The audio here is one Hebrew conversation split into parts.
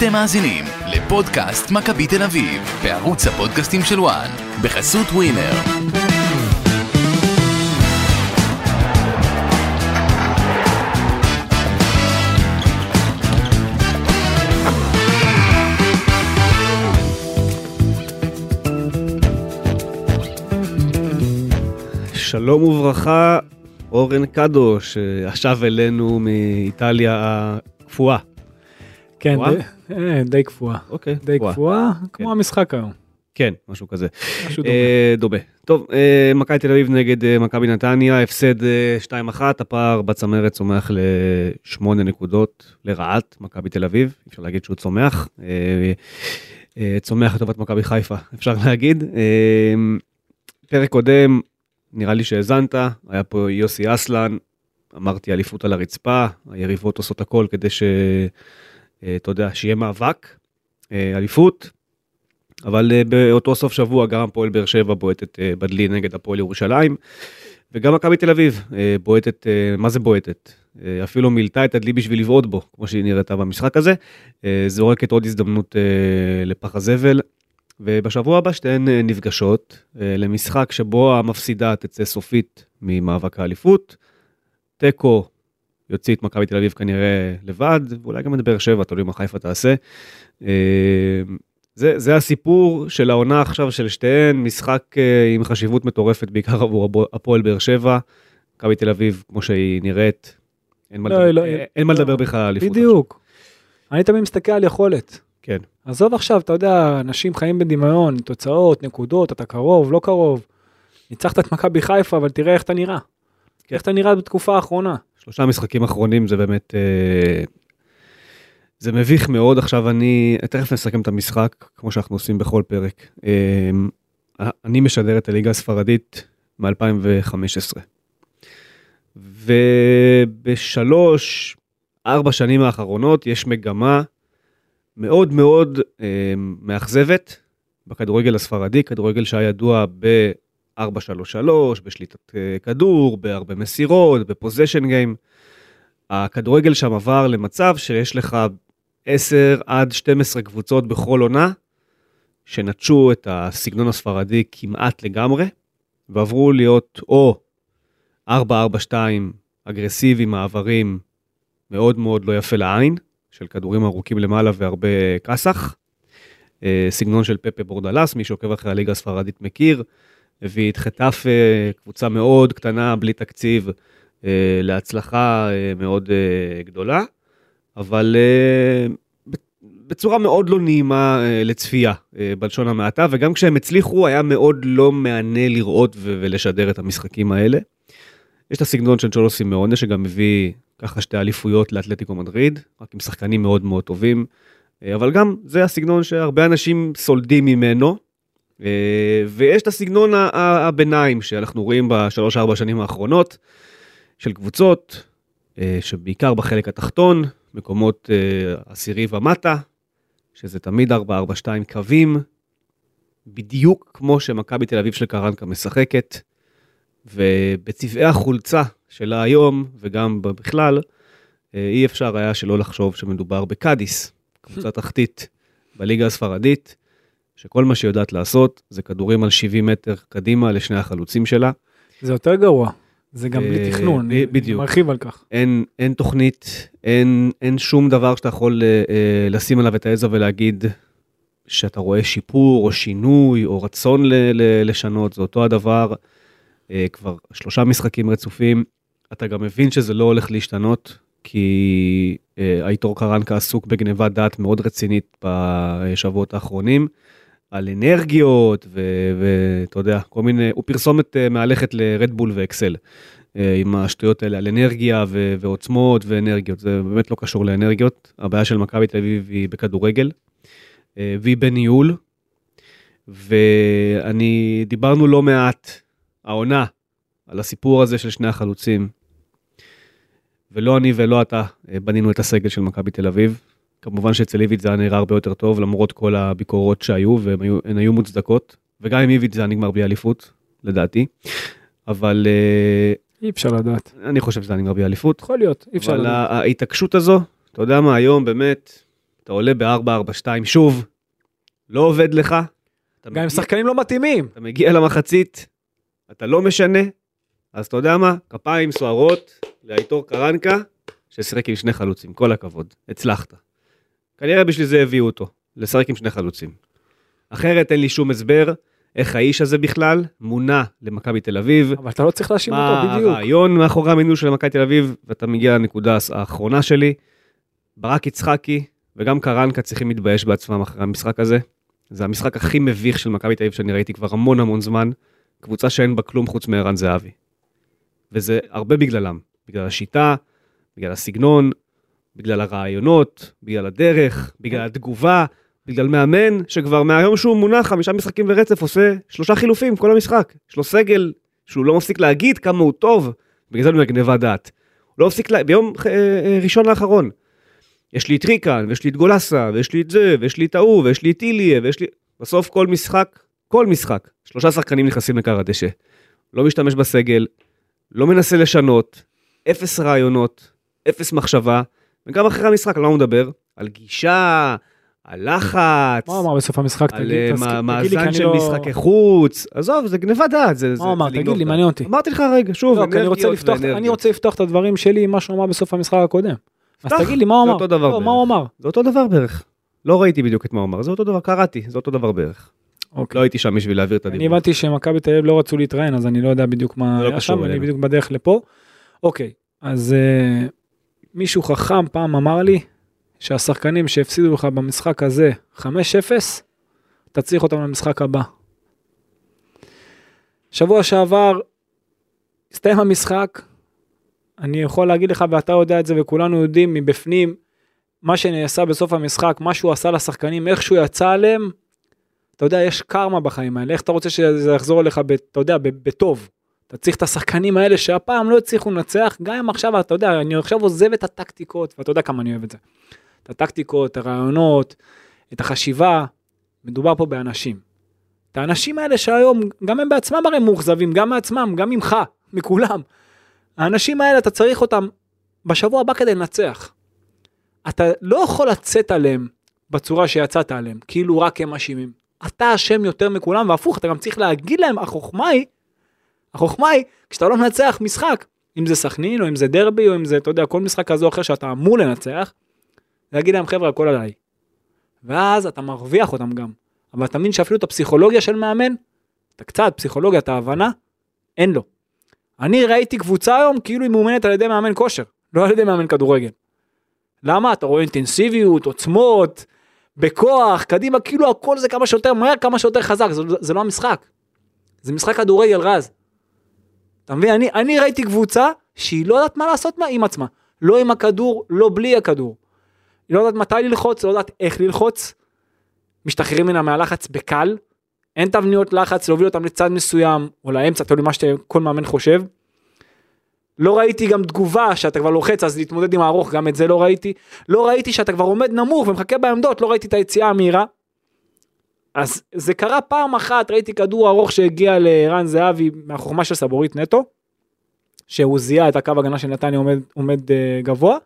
אתם מאזינים לפודקאסט מכבי תל אביב, בערוץ הפודקאסטים של וואן, בחסות ווינר. שלום וברכה, אורן קאדו, ששב אלינו מאיטליה הקפואה. כן? די- אה, די קפואה. אוקיי, די קפואה, כן. כמו המשחק היום. כן, משהו כזה. משהו דומה. אה, דומה. טוב, אה, מכבי תל אביב נגד אה, מכבי נתניה, הפסד אה, 2-1, הפער בצמרת צומח לשמונה נקודות לרעת מכבי תל אביב, אפשר להגיד שהוא צומח. אה, אה, צומח לטובת מכבי חיפה, אפשר להגיד. אה, פרק קודם, נראה לי שהאזנת, היה פה יוסי אסלן, אמרתי אליפות על הרצפה, היריבות עושות הכל כדי ש... אה, אתה יודע, שיהיה מאבק, אה, אליפות. אבל אה, באותו סוף שבוע גם הפועל באר שבע בועטת בדלי נגד הפועל ירושלים, וגם מכבי תל אביב בועטת, מה זה בועטת? אפילו מילתה את הדלי בשביל לבעוט בו, כמו שהיא נראתה במשחק הזה. זורקת עוד הזדמנות לפח הזבל. ובשבוע הבא שתיהן נפגשות למשחק שבו המפסידה תצא סופית ממאבק האליפות. תיקו יוציא את מכבי תל אביב כנראה לבד, ואולי גם את באר שבע, תלוי מה חיפה תעשה. אה, זה, זה הסיפור של העונה עכשיו של שתיהן, משחק אה, עם חשיבות מטורפת בעיקר עבור הפועל באר שבע. מכבי תל אביב, כמו שהיא נראית, אין מה, לא, לדבר, לא, אין, אין מה לא. לדבר בכלל על אליפות. בדיוק. אני תמיד מסתכל על יכולת. כן. עזוב עכשיו, אתה יודע, אנשים חיים בדמיון, תוצאות, נקודות, אתה קרוב, לא קרוב. ניצחת את מכבי חיפה, אבל תראה איך אתה נראה. כן. איך אתה נראה בתקופה האחרונה. שלושה משחקים אחרונים זה באמת, אה, זה מביך מאוד. עכשיו אני, תכף נסכם את המשחק, כמו שאנחנו עושים בכל פרק. אה, אני משדר את הליגה הספרדית מ-2015. ובשלוש, ארבע שנים האחרונות יש מגמה מאוד מאוד אה, מאכזבת בכדורגל הספרדי, כדורגל שהיה ידוע ב... 4-3-3, בשליטת אה, כדור, בהרבה מסירות, בפוזיישן גיים. הכדורגל שם עבר למצב שיש לך 10 עד 12 קבוצות בכל עונה, שנטשו את הסגנון הספרדי כמעט לגמרי, ועברו להיות או 4-4-2 אגרסיבי, מעברים מאוד מאוד לא יפה לעין, של כדורים ארוכים למעלה והרבה כסח. אה, סגנון של פפה בורדלס, מי שעוקב אחרי הליגה הספרדית מכיר. הביא את חטף, אה, קבוצה מאוד קטנה, בלי תקציב, אה, להצלחה אה, מאוד גדולה, אבל בצורה מאוד לא נעימה לצפייה, בלשון המעטה, וגם כשהם הצליחו היה מאוד לא מהנה לראות ולשדר את המשחקים האלה. יש את הסגנון של צ'ולו סימאונה, שגם מביא ככה שתי אליפויות לאתלטיקו מדריד, רק עם שחקנים מאוד מאוד טובים, אבל גם זה הסגנון שהרבה אנשים סולדים ממנו. אה, ויש את הסגנון הביניים שאנחנו רואים בשלוש-ארבע שנים האחרונות של קבוצות, אה, שבעיקר בחלק התחתון, מקומות אה, עשירי ומטה, שזה תמיד 4-4-2 קווים, בדיוק כמו שמכבי תל אביב של קרנקה משחקת, ובצבעי החולצה שלה היום, וגם בכלל, אי אפשר היה שלא לחשוב שמדובר בקאדיס, קבוצה תחתית בליגה הספרדית. שכל מה שהיא יודעת לעשות זה כדורים על 70 מטר קדימה לשני החלוצים שלה. זה יותר גרוע. זה גם אה, בלי תכנון. ב- אני בדיוק. מרחיב על כך. אין, אין תוכנית, אין, אין שום דבר שאתה יכול אה, אה, לשים עליו את האצבע ולהגיד שאתה רואה שיפור או שינוי או רצון ל, ל, לשנות, זה אותו הדבר. אה, כבר שלושה משחקים רצופים, אתה גם מבין שזה לא הולך להשתנות, כי אה, הייטור קרנקה עסוק בגניבת דעת מאוד רצינית בשבועות האחרונים. על אנרגיות ואתה יודע, כל מיני, הוא פרסומת אה, מהלכת לרדבול ואקסל. אה, עם השטויות האלה על אנרגיה ו- ועוצמות ואנרגיות, זה באמת לא קשור לאנרגיות. הבעיה של מכבי תל אביב היא בכדורגל, אה, והיא בניהול. ואני, דיברנו לא מעט, העונה, על הסיפור הזה של שני החלוצים. ולא אני ולא אתה בנינו את הסגל של מכבי תל אביב. כמובן שאצל איביץ' זה היה נראה הרבה יותר טוב, למרות כל הביקורות שהיו, והן היו, מוצדקות. וגם עם איביץ' זה היה נגמר בלי אליפות, לדעתי. אבל אה, אי אפשר לדעת. אני חושב שזה היה נגמר בלי אליפות. יכול להיות, אי אפשר אבל לדעת. ה- ההתעקשות הזו, אתה יודע מה, היום באמת, אתה עולה ב-4-4-2 שוב, לא עובד לך. גם עם מגיע- שחקנים לא מתאימים. אתה מגיע למחצית, אתה לא משנה, אז אתה יודע מה? כפיים סוערות לאייטור קרנקה, ששיחק עם שני חלוצים, כל הכבוד, הצלחת. כנראה בשביל זה הביאו אותו, לשחק עם שני חלוצים. אחרת אין לי שום הסבר איך האיש הזה בכלל מונה למכבי תל אביב, אבל אתה לא צריך להאשים מה אותו, בדיוק. הרעיון מאחורי המינוי של מכבי תל אביב, ואתה מגיע לנקודה האחרונה שלי. ברק יצחקי וגם קרנקה צריכים להתבייש בעצמם אחרי המשחק הזה. זה המשחק הכי מביך של מכבי תל אביב שאני ראיתי כבר המון המון זמן. קבוצה שאין בה כלום חוץ מערן זהבי. וזה הרבה בגללם. בגלל השיטה, בגלל הסגנון, בגלל הרעיונות, בגלל הדרך, בגלל התגובה, בגלל מאמן שכבר מהיום שהוא מונח חמישה משחקים ברצף עושה שלושה חילופים כל המשחק. יש לו סגל שהוא לא מפסיק להגיד כמה הוא טוב, בגלל זה אני אומר גניבת דעת. הוא לא מפסיק, לה... ביום אה, אה, ראשון האחרון. יש לי את ריקן, ויש לי את גולסה, ויש לי את זה, ויש לי את ההוא, ויש לי את איליה, ויש לי... בסוף כל משחק, כל משחק, שלושה שחקנים נכנסים לקר הדשא. לא משתמש בסגל, לא מנסה לשנות, אפס רעיונות, אפס מחשבה, וגם אחרי המשחק, על מה הוא מדבר? על גישה, על לחץ, מה הוא אמר בסוף המשחק? על אה, מאזן אני של לא- משחקי חוץ, עזוב, זה גניבת דעת, זה... מה זה- הוא אמר? זה תגיד לי. מעניין אותי. אמרתי לך רגע, שוב, לא, אני רוצה לפתוח, אני את הדברים שלי עם מה שהוא אמר בסוף המשחק הקודם. אז תגיד לי, מה הוא זה אמר? אותו דבר לא, מה הוא אמר? זה אותו דבר בערך. לא ראיתי בדיוק את מה הוא אמר, זה אותו דבר, קראתי, זה אותו דבר בערך. אוקיי. לא הייתי שם בשביל להעביר את אני הדיבור. הבנתי שמכבי תל אביב לא רצו להתראיין, אז אני לא יודע בדיוק מה זה היה שם, אני. בדיוק בדרך לפה. אוקיי, אז אה, מישהו חכם פעם אמר לי שהשחקנים שהפסידו לך במשחק הזה 5-0, אתה צריך אותם למשחק הבא. שבוע שעבר הסתיים המשחק, אני יכול להגיד לך ואתה יודע את זה וכולנו יודעים מבפנים מה שנעשה בסוף המשחק, מה שהוא עשה לשחקנים, איך שהוא יצא עליהם, אתה יודע, יש קרמה בחיים האלה, איך אתה רוצה שזה יחזור אליך, אתה יודע, ב- בטוב. אתה צריך את השחקנים האלה שהפעם לא הצליחו לנצח, גם אם עכשיו, אתה יודע, אני עכשיו עוזב את הטקטיקות, ואתה יודע כמה אני אוהב את זה. את הטקטיקות, הרעיונות, את החשיבה, מדובר פה באנשים. את האנשים האלה שהיום, גם הם בעצמם הרי מאוכזבים, גם מעצמם, גם ממך, מכולם. האנשים האלה, אתה צריך אותם בשבוע הבא כדי לנצח. אתה לא יכול לצאת עליהם בצורה שיצאת עליהם, כאילו רק הם אשמים. אתה אשם יותר מכולם, והפוך, אתה גם צריך להגיד להם, החוכמה היא, החוכמה היא, כשאתה לא מנצח משחק, אם זה סכנין, או אם זה דרבי, או אם זה, אתה יודע, כל משחק כזה או אחר שאתה אמור לנצח, להגיד להם, חבר'ה, הכל עליי. ואז אתה מרוויח אותם גם. אבל אתה מבין שאפילו את הפסיכולוגיה של מאמן, את הקצת פסיכולוגיה, את ההבנה, אין לו. אני ראיתי קבוצה היום כאילו היא מאומנת על ידי מאמן כושר, לא על ידי מאמן כדורגל. למה? אתה רואה אינטנסיביות, עוצמות, בכוח, קדימה, כאילו הכל זה כמה שיותר מהר, כמה שיותר חזק, זה, זה לא המשחק. זה משחק כדורגל רז. אתה מבין? אני, אני ראיתי קבוצה שהיא לא יודעת מה לעשות מה- עם עצמה. לא עם הכדור, לא בלי הכדור. היא לא יודעת מתי ללחוץ, לא יודעת איך ללחוץ. משתחררים ממנה מהלחץ בקל. אין תבניות לחץ להוביל אותם לצד מסוים, או לאמצע, תלוי מה שכל מאמן חושב. לא ראיתי גם תגובה שאתה כבר לוחץ אז להתמודד עם הארוך, גם את זה לא ראיתי. לא ראיתי שאתה כבר עומד נמוך ומחכה בעמדות, לא ראיתי את היציאה המהירה. אז זה קרה פעם אחת, ראיתי כדור ארוך שהגיע לערן זהבי מהחוכמה של סבורית נטו, שהוא זיהה את הקו הגנה של נתניה עומד, עומד uh, גבוה,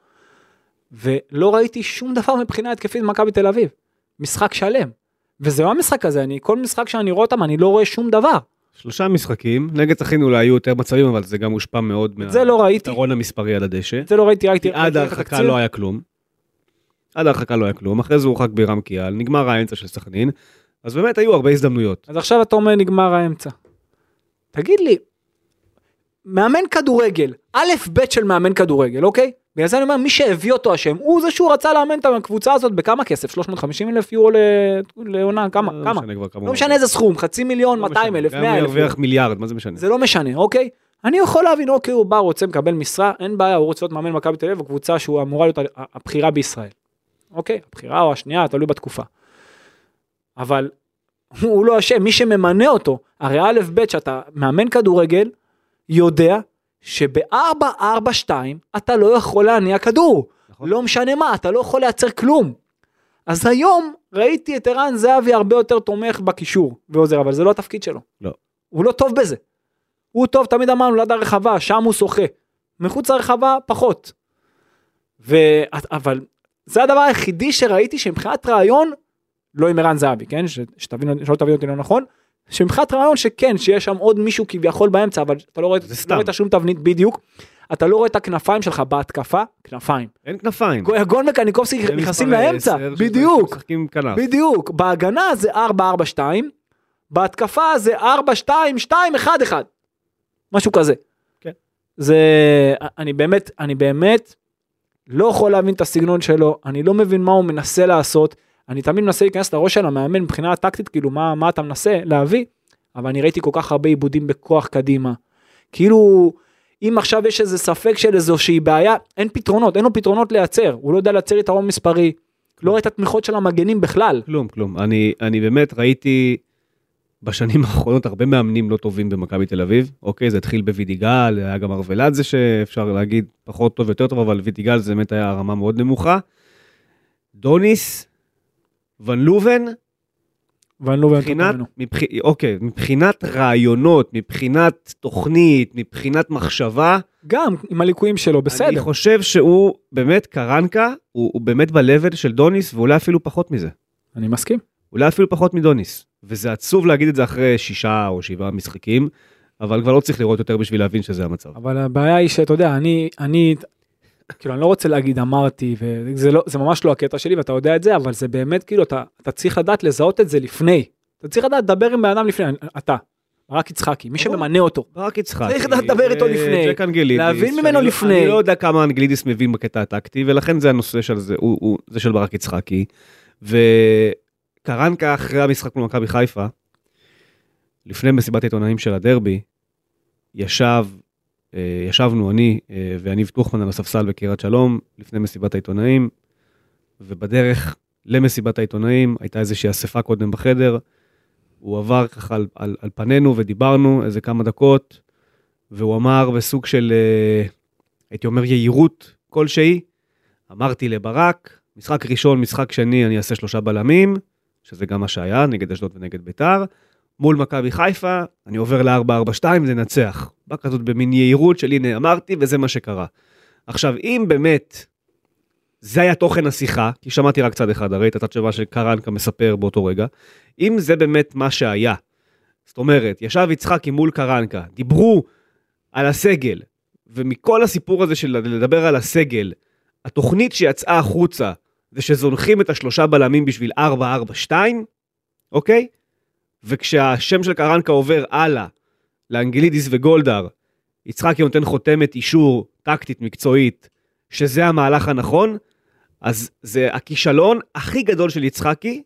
ולא ראיתי שום דבר מבחינה התקפית במכבי תל אביב. משחק שלם. וזה לא המשחק הזה, אני, כל משחק שאני רואה אותם אני לא רואה שום דבר. שלושה משחקים, נגד סכנין אולי היו יותר מצבים, אבל זה גם מושפע מאוד לא מהיתרון המספרי על הדשא. זה לא ראיתי, ראיתי עד ההרחקה. לא היה כלום. עד ההרחקה לא היה כלום, אחרי זה הורחק בירם קיאל, נגמר האמצע של סכנין, אז באמת היו הרבה הזדמנויות. אז עכשיו אתה אומר נגמר האמצע. תגיד לי, מאמן כדורגל, א' ב' של מאמן כדורגל, אוקיי? בגלל זה אני אומר, מי שהביא אותו אשם, הוא זה שהוא רצה לאמן את הקבוצה הזאת בכמה כסף? 350 אלף יורו לעונה, כמה? לא כמה? כמה לא משנה איזה סכום, חצי מיליון, לא 200 משנה. אלף, גם 100 אם אלף. ירוויח מיליארד, מה זה משנה? זה לא משנה, אוקיי? אני יכול להבין, אוקיי, הוא בא, רוצה לקבל משרה, אין בעיה, הוא רוצה להיות מאמן מכבי תל אביב, הקבוצה שהוא אמורה להיות הבחירה בישראל. אוקיי, הבחירה או השנייה, תלוי בתקופה. אבל הוא לא אשם, מי שממנה אותו, הרי א' ב' שאתה מאמן כדורגל, יודע שב-4-4-2 אתה לא יכול להניע כדור. נכון. לא משנה מה, אתה לא יכול לייצר כלום. אז היום ראיתי את ערן זהבי הרבה יותר תומך בקישור ועוזר, אבל זה לא התפקיד שלו. לא. הוא לא טוב בזה. הוא טוב, תמיד אמרנו, ליד הרחבה, שם הוא שוחה. מחוץ לרחבה, פחות. ו... אבל זה הדבר היחידי שראיתי שמבחינת רעיון, לא עם ערן זהבי, כן? ש- שתבין, שלא תבין אותי לא נכון, שמבחינת רעיון שכן, שיש שם עוד מישהו כביכול באמצע, אבל אתה לא רואה, לא סתם. ראית שום תבנית בדיוק. אתה לא רואה את הכנפיים שלך בהתקפה, כנפיים. אין כנפיים. גול וקניקובסקי נכנסים לאמצע, 10, שזה- בדיוק. בדיוק. בהגנה זה 4-4-2, בהתקפה זה 4-2-2-1-1. משהו כזה. כן. זה, אני באמת, אני באמת לא יכול להבין את הסגנון שלו, אני לא מבין מה הוא מנסה לעשות, אני תמיד מנסה להיכנס לראש של המאמן מבחינה טקטית, כאילו מה, מה אתה מנסה להביא, אבל אני ראיתי כל כך הרבה עיבודים בכוח קדימה. כאילו, אם עכשיו יש איזה ספק של איזושהי בעיה, אין פתרונות, אין לו פתרונות לייצר, הוא לא יודע לייצר יתרון מספרי, לא רואה את התמיכות של המגנים בכלל. כלום, כלום. אני, אני באמת ראיתי בשנים האחרונות הרבה מאמנים לא טובים במכבי תל אביב. אוקיי, זה התחיל בוידיגל, היה גם ארוולדזה שאפשר להגיד פחות טוב, יותר טוב, אבל וידיגל זה באמת היה רמה מאוד נמוכה. דוניס, ון לובן, לא מבין מבחינת. מבח... אוקיי, מבחינת רעיונות, מבחינת תוכנית, מבחינת מחשבה, גם עם הליקויים שלו, אני בסדר. חושב שהוא באמת קרנקה, הוא, הוא באמת ב-level של דוניס, ואולי אפילו פחות מזה. אני מסכים. אולי אפילו פחות מדוניס. וזה עצוב להגיד את זה אחרי שישה או שבעה משחקים, אבל כבר לא צריך לראות יותר בשביל להבין שזה המצב. אבל הבעיה היא שאתה יודע, אני, אני, כאילו אני לא רוצה להגיד אמרתי, וזה לא, זה ממש לא הקטע שלי ואתה יודע את זה, אבל זה באמת כאילו אתה, אתה צריך לדעת לזהות את זה לפני. אתה צריך לדעת לדבר עם בן אדם לפני, אתה, רק יצחקי, מי. שממנה אותו. רק יצחקי. צריך לדבר איתו לפני, ג'ק אנגלידיס. להבין ממנו לא- לפני. אני לא יודע כמה אנגלידיס מבין בקטע הטקטי, ולכן זה הנושא של זה, הוא, זה של ברק יצחקי. וקרנקה אחרי המשחק מול מכבי חיפה, לפני מסיבת העיתונאים של הדרבי, ישב, אה, ישבנו אני אה, ויניב טוחמן על הספסל בקריית שלום, לפני מסיבת העיתונאים, ובדרך למסיבת העיתונאים הייתה איזושהי אספה קודם בחדר, הוא עבר ככה על, על, על פנינו ודיברנו איזה כמה דקות, והוא אמר בסוג של, אה, הייתי אומר, יהירות כלשהי, אמרתי לברק, משחק ראשון, משחק שני, אני אעשה שלושה בלמים, שזה גם מה שהיה, נגד אשדוד ונגד ביתר. מול מכבי חיפה, אני עובר ל-4-4-2 וננצח. בא כזאת במין יהירות של הנה אמרתי וזה מה שקרה. עכשיו, אם באמת זה היה תוכן השיחה, כי שמעתי רק צד אחד, הרי את הצד שבה שקרנקה מספר באותו רגע, אם זה באמת מה שהיה, זאת אומרת, ישב יצחקי מול קרנקה, דיברו על הסגל, ומכל הסיפור הזה של לדבר על הסגל, התוכנית שיצאה החוצה זה שזונחים את השלושה בלמים בשביל 4-4-2, אוקיי? וכשהשם של קרנקה עובר הלאה לאנגלידיס וגולדהר, יצחקי נותן חותמת אישור טקטית מקצועית שזה המהלך הנכון, אז זה הכישלון הכי גדול של יצחקי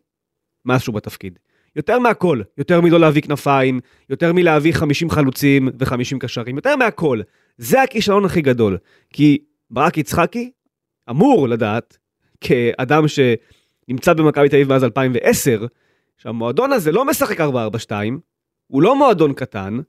מאז שהוא בתפקיד. יותר מהכל, יותר מלא להביא כנפיים, יותר מלהביא 50 חלוצים ו-50 קשרים, יותר מהכל. זה הכישלון הכי גדול. כי ברק יצחקי אמור לדעת, כאדם שנמצא במכבי תל אביב מאז 2010, שהמועדון הזה לא משחק 4-4-2, הוא לא מועדון קטן,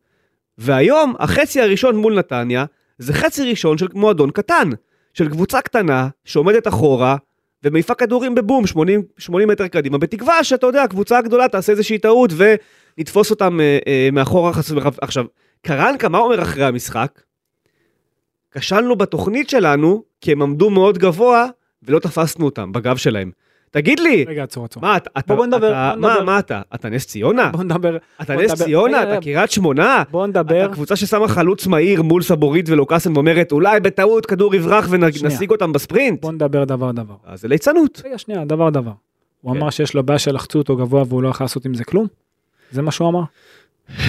והיום החצי הראשון מול נתניה זה חצי ראשון של מועדון קטן, של קבוצה קטנה שעומדת אחורה ומעיפה כדורים בבום 80, 80 מטר קדימה, בתקווה שאתה יודע, הקבוצה הגדולה תעשה איזושהי טעות ונתפוס אותם אה, אה, מאחורה. עכשיו, קרנקה, מה אומר אחרי המשחק? כשלנו בתוכנית שלנו, כי הם עמדו מאוד גבוה ולא תפסנו אותם בגב שלהם. תגיד לי, רגע, עצור, עצור. מה, אתה, אתה, בוא נדבר, אתה, בוא מה, נדבר. מה אתה? אתה נס ציונה? בוא נדבר, אתה בוא נס נדבר. ציונה? אתה. קריית שמונה? בוא נדבר. אתה קבוצה ששמה חלוץ מהיר מול סבורית ולוקאסן ואומרת, אולי בטעות כדור יברח. ונשיג אותם בספרינט. בוא נדבר דבר דבר. אז זה ליצנות. רגע, שנייה, דבר דבר. הוא כן. אמר שיש לו בעיה שלחצו אותו גבוה והוא לא יכול לעשות עם זה כלום? זה מה שהוא אמר?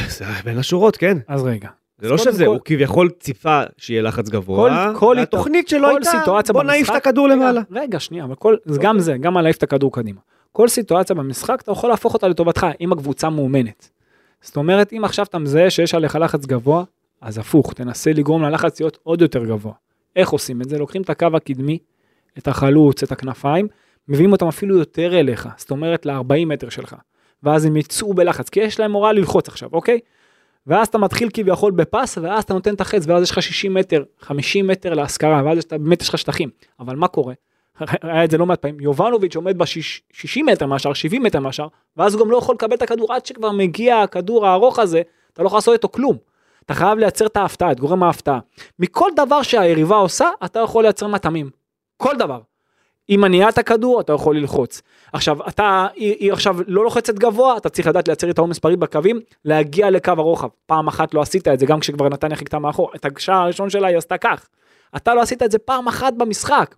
זה בין השורות, כן. אז רגע. זה לא שזה, כל- הוא כביכול ציפה שיהיה לחץ גבוה, כל- כל והתוכנית שלו כל הייתה, סיטואציה בוא נעיף את הכדור רגע, למעלה. רגע, שנייה, אבל כל, זה גם זה, גם להעיף את הכדור קדימה. כל סיטואציה במשחק אתה יכול להפוך אותה לטובתך אם הקבוצה מאומנת. זאת אומרת, אם עכשיו אתה מזהה שיש עליך לחץ גבוה, אז הפוך, תנסה לגרום ללחץ להיות עוד יותר גבוה. איך עושים את זה? לוקחים את הקו הקדמי, את החלוץ, את הכנפיים, מביאים אותם אפילו יותר אליך, זאת אומרת ל-40 מטר שלך. ואז הם יצאו בלחץ, כי יש להם הוראה ללחוץ עכשיו, אוקיי? ואז אתה מתחיל כביכול בפס, ואז אתה נותן את החץ, ואז יש לך 60 מטר, 50 מטר להשכרה, ואז אתה, באמת יש לך שטחים. אבל מה קורה? היה את זה לא מעט פעמים, יובנוביץ' עומד ב-60 מטר מהשאר, 70 מטר מהשאר, ואז הוא גם לא יכול לקבל את הכדור עד שכבר מגיע הכדור הארוך הזה, אתה לא יכול לעשות איתו כלום. אתה חייב לייצר את ההפתעה, את גורם ההפתעה. מכל דבר שהיריבה עושה, אתה יכול לייצר מטעמים. כל דבר. אם מניעה את הכדור אתה יכול ללחוץ. עכשיו אתה, היא, היא עכשיו לא לוחצת גבוה, אתה צריך לדעת לייצר את העומס פריט בקווים, להגיע לקו הרוחב. פעם אחת לא עשית את זה, גם כשכבר נתניה חיכתה מאחור. את השער הראשון שלה היא עשתה כך. אתה לא עשית את זה פעם אחת במשחק.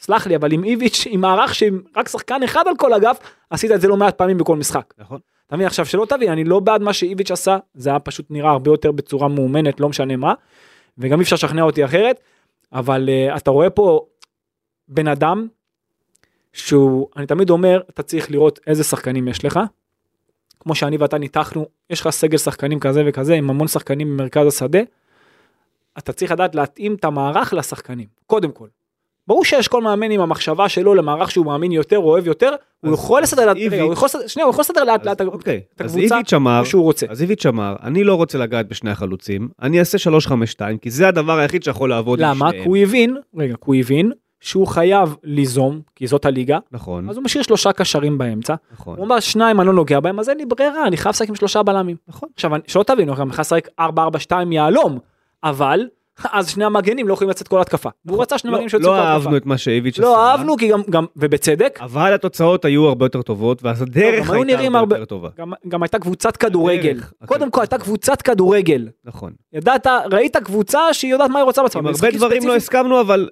סלח לי, אבל עם איביץ', עם מערך שעם רק שחקן אחד על כל אגף, עשית את זה לא מעט פעמים בכל משחק. נכון. אתה מבין עכשיו שלא תבין אני לא בעד מה שאיביץ' עשה זה היה פשוט נראה הרבה יותר בצורה מאומנת לא משנה מה וגם אי אפשר לשכנע אותי אחרת אבל uh, אתה רואה פה בן אדם שהוא אני תמיד אומר אתה צריך לראות איזה שחקנים יש לך. כמו שאני ואתה ניתחנו יש לך סגל שחקנים כזה וכזה עם המון שחקנים במרכז השדה. אתה צריך לדעת להתאים את המערך לשחקנים קודם כל. ברור שיש כל מאמן עם המחשבה שלו למערך שהוא מאמין יותר אוהב יותר הוא יכול לסדר לאט- הוא יכול לסדר- לאט לאט אוקיי, את אז הקבוצה שהוא רוצה. אז איביץ' אמר, אני לא רוצה לגעת בשני החלוצים, אני אעשה 3-5-2, כי זה הדבר היחיד שיכול לעבוד למה? כי. הוא הבין, רגע, כי הוא הבין שהוא חייב ליזום, כי זאת הליגה, נכון, אז הוא משאיר שלושה קשרים באמצע. נכון, הוא אומר שניים אני לא נוגע בהם, אז אין לי ברירה, אני חייב לשחק עם שלושה בלמים. נכון. עכשיו, שלא תבינו, אני חייב לשחק 4-4-2 יהלום, אבל אז שני המגנים לא יכולים לצאת כל התקפה. והוא רצה שני לא- מגנים שיוצאים לא כל התקפה. אהבנו את מה שאיביץ' עשה, לא אהבנו, כי גם- ובצדק, אבל התוצאות היו הרבה יותר טובות, ואז הדרך הייתה הרבה יותר טובה. גם- הייתה קבוצת כדורגל. קודם. כל הייתה קבוצת כדורגל. נכון. ידעת, ראית קבוצה שהיא יודעת מה היא רוצה בעצמה. עם הרבה דברים לא הסכמנו, אבל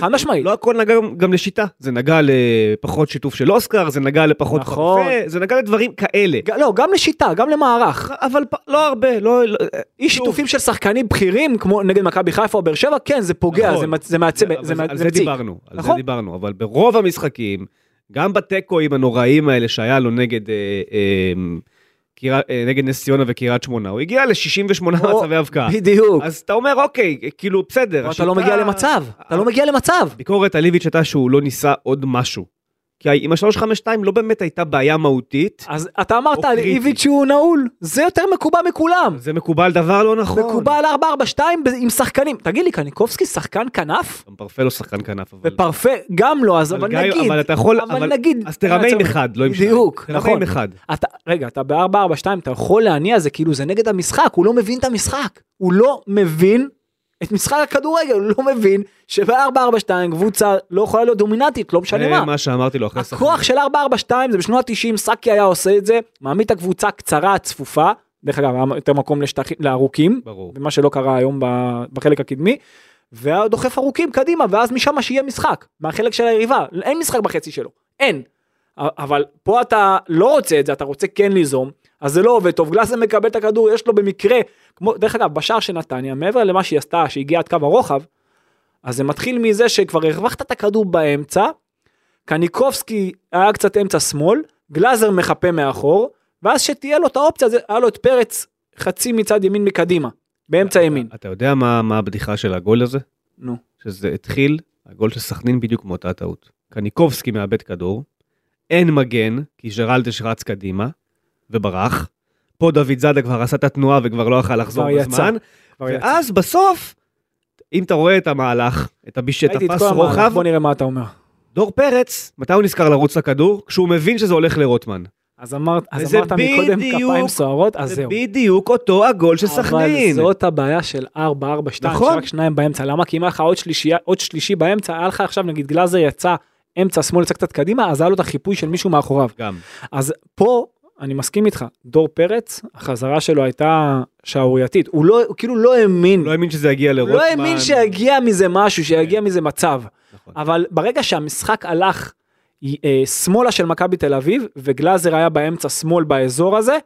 חד משמעית. לא הכל נגע גם- לשיטה. זה נגע לפחות שיתוף של אוסקר, זה נגע לפחות נכון. פרפה, זה נגע לדברים כאלה. לא, גם לשיטה, גם למערך. אבל לא הרבה, לא... לא- אי שיתופים של שחקנים בכירים כמו נגד מכבי חיפה או באר שבע, כן, זה פוגע, נכון. זה מצ- זה מעצב, אבל זה על זה זה. דיברנו, על זה נכון. דיברנו, אבל ברוב המשחקים, גם בתיקואים הנוראים האלה שהיה לו נגד, אה, אה, קירה- אה, נגד נס ציונה וקריית שמונה, הוא הגיע ל-68 או, מצבי הבקעה. בדיוק. אז אתה אומר, אוקיי, כאילו, בסדר. אבל אתה לא מגיע למצב, אתה לא מגיע למצב. הביקורת על איביץ' הייתה שהוא לא ניסה עוד משהו. כי עם ה-352 לא באמת הייתה בעיה מהותית, אז אתה אמרת על. איביץ' שהוא נעול, זה יותר מקובע מכולם. זה מקובל דבר לא נכון. מקובל 442 ב- עם שחקנים. תגיד לי, קניקובסקי שחקן כנף? גם פרפה לא שחקן כנף, אבל... ופרפה גם לא, אז אבל גיא- נגיד. אבל אתה יכול, אבל נגיד. אז תרמה עם אחד, לא עם שניים. בדיוק, נכון. אחד. אתה, רגע, אתה ב-442, אתה יכול להניע זה כאילו זה נגד המשחק, הוא לא מבין את המשחק. הוא לא מבין את משחק הכדורגל, הוא לא מבין שב-442 קבוצה לא יכולה להיות דומיננטית, לא משנה זה מה. מה שאמרתי לו אחרי הכוח של 442 זה בשנות ה-90, סאקי היה עושה את זה, מעמיד את הקבוצה קצרה, צפופה, דרך אגב, היה יותר מקום לשטחים, לארוכים, ברור. ומה שלא קרה היום בחלק הקדמי, והיה דוחף ארוכים קדימה, ואז משם שיהיה משחק, מהחלק של היריבה, אין משחק בחצי שלו, אין. אבל פה אתה לא רוצה את זה, אתה רוצה כן ליזום, אז זה לא עובד טוב, גלאזר מקבל את הכדור, יש לו במקרה, כמו, דרך אגב, בשער של נתניה, מעבר למה שהיא עשתה, שהגיעה עד קו הרוחב, אז זה מתחיל מזה שכבר הרווחת את הכדור באמצע, קניקובסקי היה קצת אמצע שמאל, גלאזר מחפה מאחור, ואז שתהיה לו את האופציה, זה, היה לו את פרץ חצי מצד ימין מקדימה, באמצע ימין. אתה יודע מה מה הבדיחה של הגול הזה? נו. שזה התחיל, הגול של סכנין בדיוק מאותה טעות. קניקובסקי מאבד כדור, אין מגן, כי ג'רלדש רץ קדימה, וברח. פה דוד זאדה כבר עשה את התנועה וכבר לא יכל לחזור יצא. בזמן. יצא. ואז בסוף, אם אתה רואה את המהלך, את הביש, את הפס רוחב, בוא נראה מה אתה אומר. דור פרץ, מתי הוא נזכר לרוץ לכדור? כשהוא מבין שזה הולך לרוטמן. אז אמרת, אז אמרת מקודם בדיוק- כפיים סוערות, אז זה זהו. בדיוק אותו הגול של אבל סכנין. זאת הבעיה של 4-4-2, נכון. שרק שניים באמצע, למה? כי אם היה לך עוד שלישייה, עוד שלישי באמצע, היה לך עכשיו נגיד גלאזר יצא אמצע שמאל יצא קצת קדימה, אז היה לו את החיפוי של מישהו מאחוריו. גם. אז פה אני מסכים איתך, דור פרץ, החזרה שלו הייתה שערורייתית, הוא לא, הוא כאילו לא האמין, לא האמין שזה יגיע לרוטמן. לא האמין שיגיע מזה משהו, שיגיע מזה מצב. נכון. אבל ברגע שהמשחק הלך אה, שמאלה של מכבי תל אביב, וגלאזר היה באמצע שמאל באזור הזה,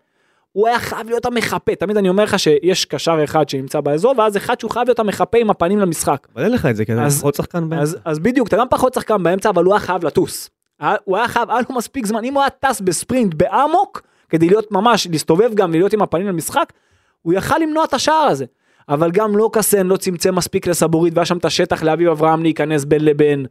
הוא היה חייב להיות המחפה. תמיד אני אומר לך שיש קשר אחד שנמצא באזור, ואז אחד שהוא חייב להיות המחפה עם הפנים למשחק. אבל אין לך את זה, כי אתה פחות שחקן באמצע. אז, אז בדיוק, אתה גם פחות שחקן באמצע, אבל הוא היה חייב לטוס. הוא היה חייב, היה לו מספיק זמן, אם הוא היה טס בספרינט באמוק, כדי להיות ממש, להסתובב גם, להיות עם הפנים למשחק, הוא יכל למנוע את השער הזה. אבל גם לא קסן לא צמצם מספיק לסבורית והיה שם את השטח לאביב אברהם להיכנס בין לבין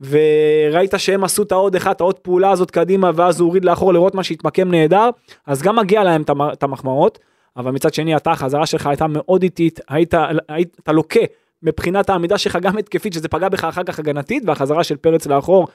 וראית שהם עשו את העוד אחד את העוד פעולה הזאת קדימה ואז הוא הוריד לאחור לרוטמן שהתמקם נהדר אז גם מגיע להם את המחמאות אבל מצד שני אתה החזרה שלך הייתה מאוד איטית היית, היית אתה לוקה מבחינת העמידה שלך גם התקפית שזה פגע בך אחר כך הגנתית והחזרה של פרץ לאחור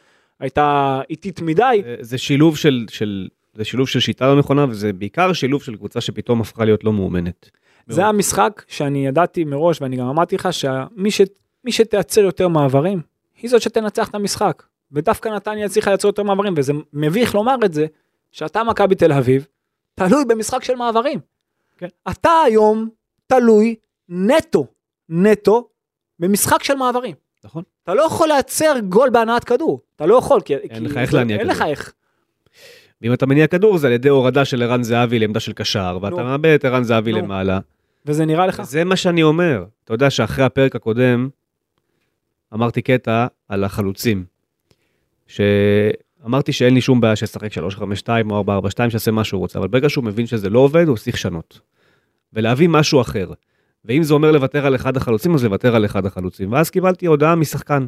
הייתה איטית מדי זה- שילוב של, של, זה שילוב של שיטה לא נכונה, וזה בעיקר שילוב של קבוצה שפתאום הפכה להיות לא מאומנת. זה המשחק שאני ידעתי מראש ואני גם אמרתי לך שמי ש... מי שתייצר יותר מעברים היא זאת שתנצח את המשחק. ודווקא נתניה הצליחה לייצר יותר מעברים, וזה מביך לומר את זה, שאתה מכבי תל אביב, תלוי במשחק של מעברים. כן. אתה היום תלוי נטו, נטו, במשחק של מעברים. נכון. אתה לא יכול לייצר גול בהנעת כדור, אתה לא יכול, כי... אין כי לך איך להניע אין כדור. לך איך. ואם אתה מניע כדור זה על ידי הורדה של ערן זהבי לעמדה של קשר, ואתה נו. מאבד את ערן זהבי נו. למעלה. וזה נראה לך? זה מה שאני אומר. אתה יודע שאחרי הפרק הקודם, אמרתי קטע על החלוצים. שאמרתי שאין לי שום בעיה שישחק 352 או 442, שיעשה מה שהוא רוצה, אבל ברגע שהוא מבין שזה לא עובד, הוא צריך לשנות. ולהביא משהו אחר. ואם זה אומר לוותר על אחד החלוצים, אז לוותר על אחד החלוצים. ואז קיבלתי הודעה משחקן,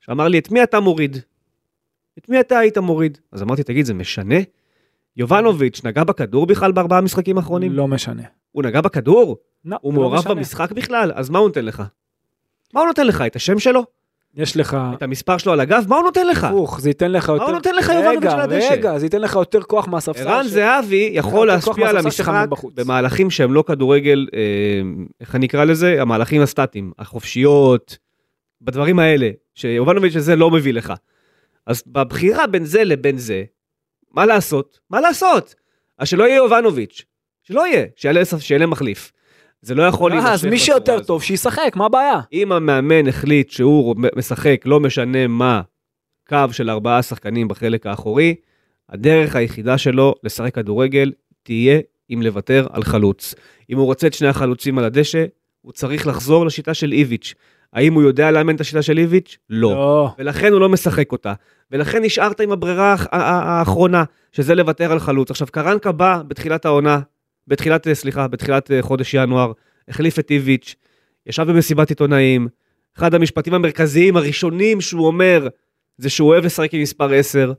שאמר לי, את מי אתה מוריד? את מי אתה היית מוריד? אז אמרתי, תגיד, זה משנה? יובנוביץ' נגע בכדור בכלל בארבעה משחקים האחרונים? לא משנה. הוא נגע בכדור? לא, הוא לא מעורב משנה. במשחק בכלל? אז מה הוא נותן לך? מה הוא נותן לך? את השם שלו? יש לך... את המספר שלו על הגב? מה הוא נותן לך? הפוך, זה ייתן לך יותר... הוא נותן לך יובנוביץ' רגע, על הדשא? רגע, זה ייתן לך יותר כוח מהספסל. ערן זהבי יכול להשפיע על המשחק. במהלכים שהם לא כדורגל, אה, איך אני אקרא לזה? המהלכים הסטטיים, החופשיות, בדברים האלה, שיובנוביץ' הזה לא מביא לך. אז בבחירה בין זה לבין זה, מה לעשות? מה לעשות? אז שלא יהיה יובנוביץ', שלא יהיה, שיעלה מחליף. זה לא יכול אה, להימשך אז מי שיותר. טוב, שישחק, מה הבעיה? אם המאמן החליט שהוא משחק לא משנה מה קו של ארבעה שחקנים בחלק האחורי, הדרך היחידה שלו לשחק כדורגל תהיה אם לוותר על חלוץ. אם הוא רוצה את שני החלוצים על הדשא, הוא צריך לחזור לשיטה של איביץ'. האם הוא יודע לאמן את השיטה של איביץ'? לא. לא. ולכן הוא לא משחק אותה. ולכן נשארת עם הברירה האחרונה, שזה לוותר על חלוץ. עכשיו, קרנקה בא בתחילת העונה, בתחילת, אה, סליחה, בתחילת אה, חודש ינואר, החליף את איביץ', ישב במסיבת עיתונאים, אחד המשפטים המרכזיים הראשונים שהוא אומר, זה שהוא אוהב לשחק עם מספר 10,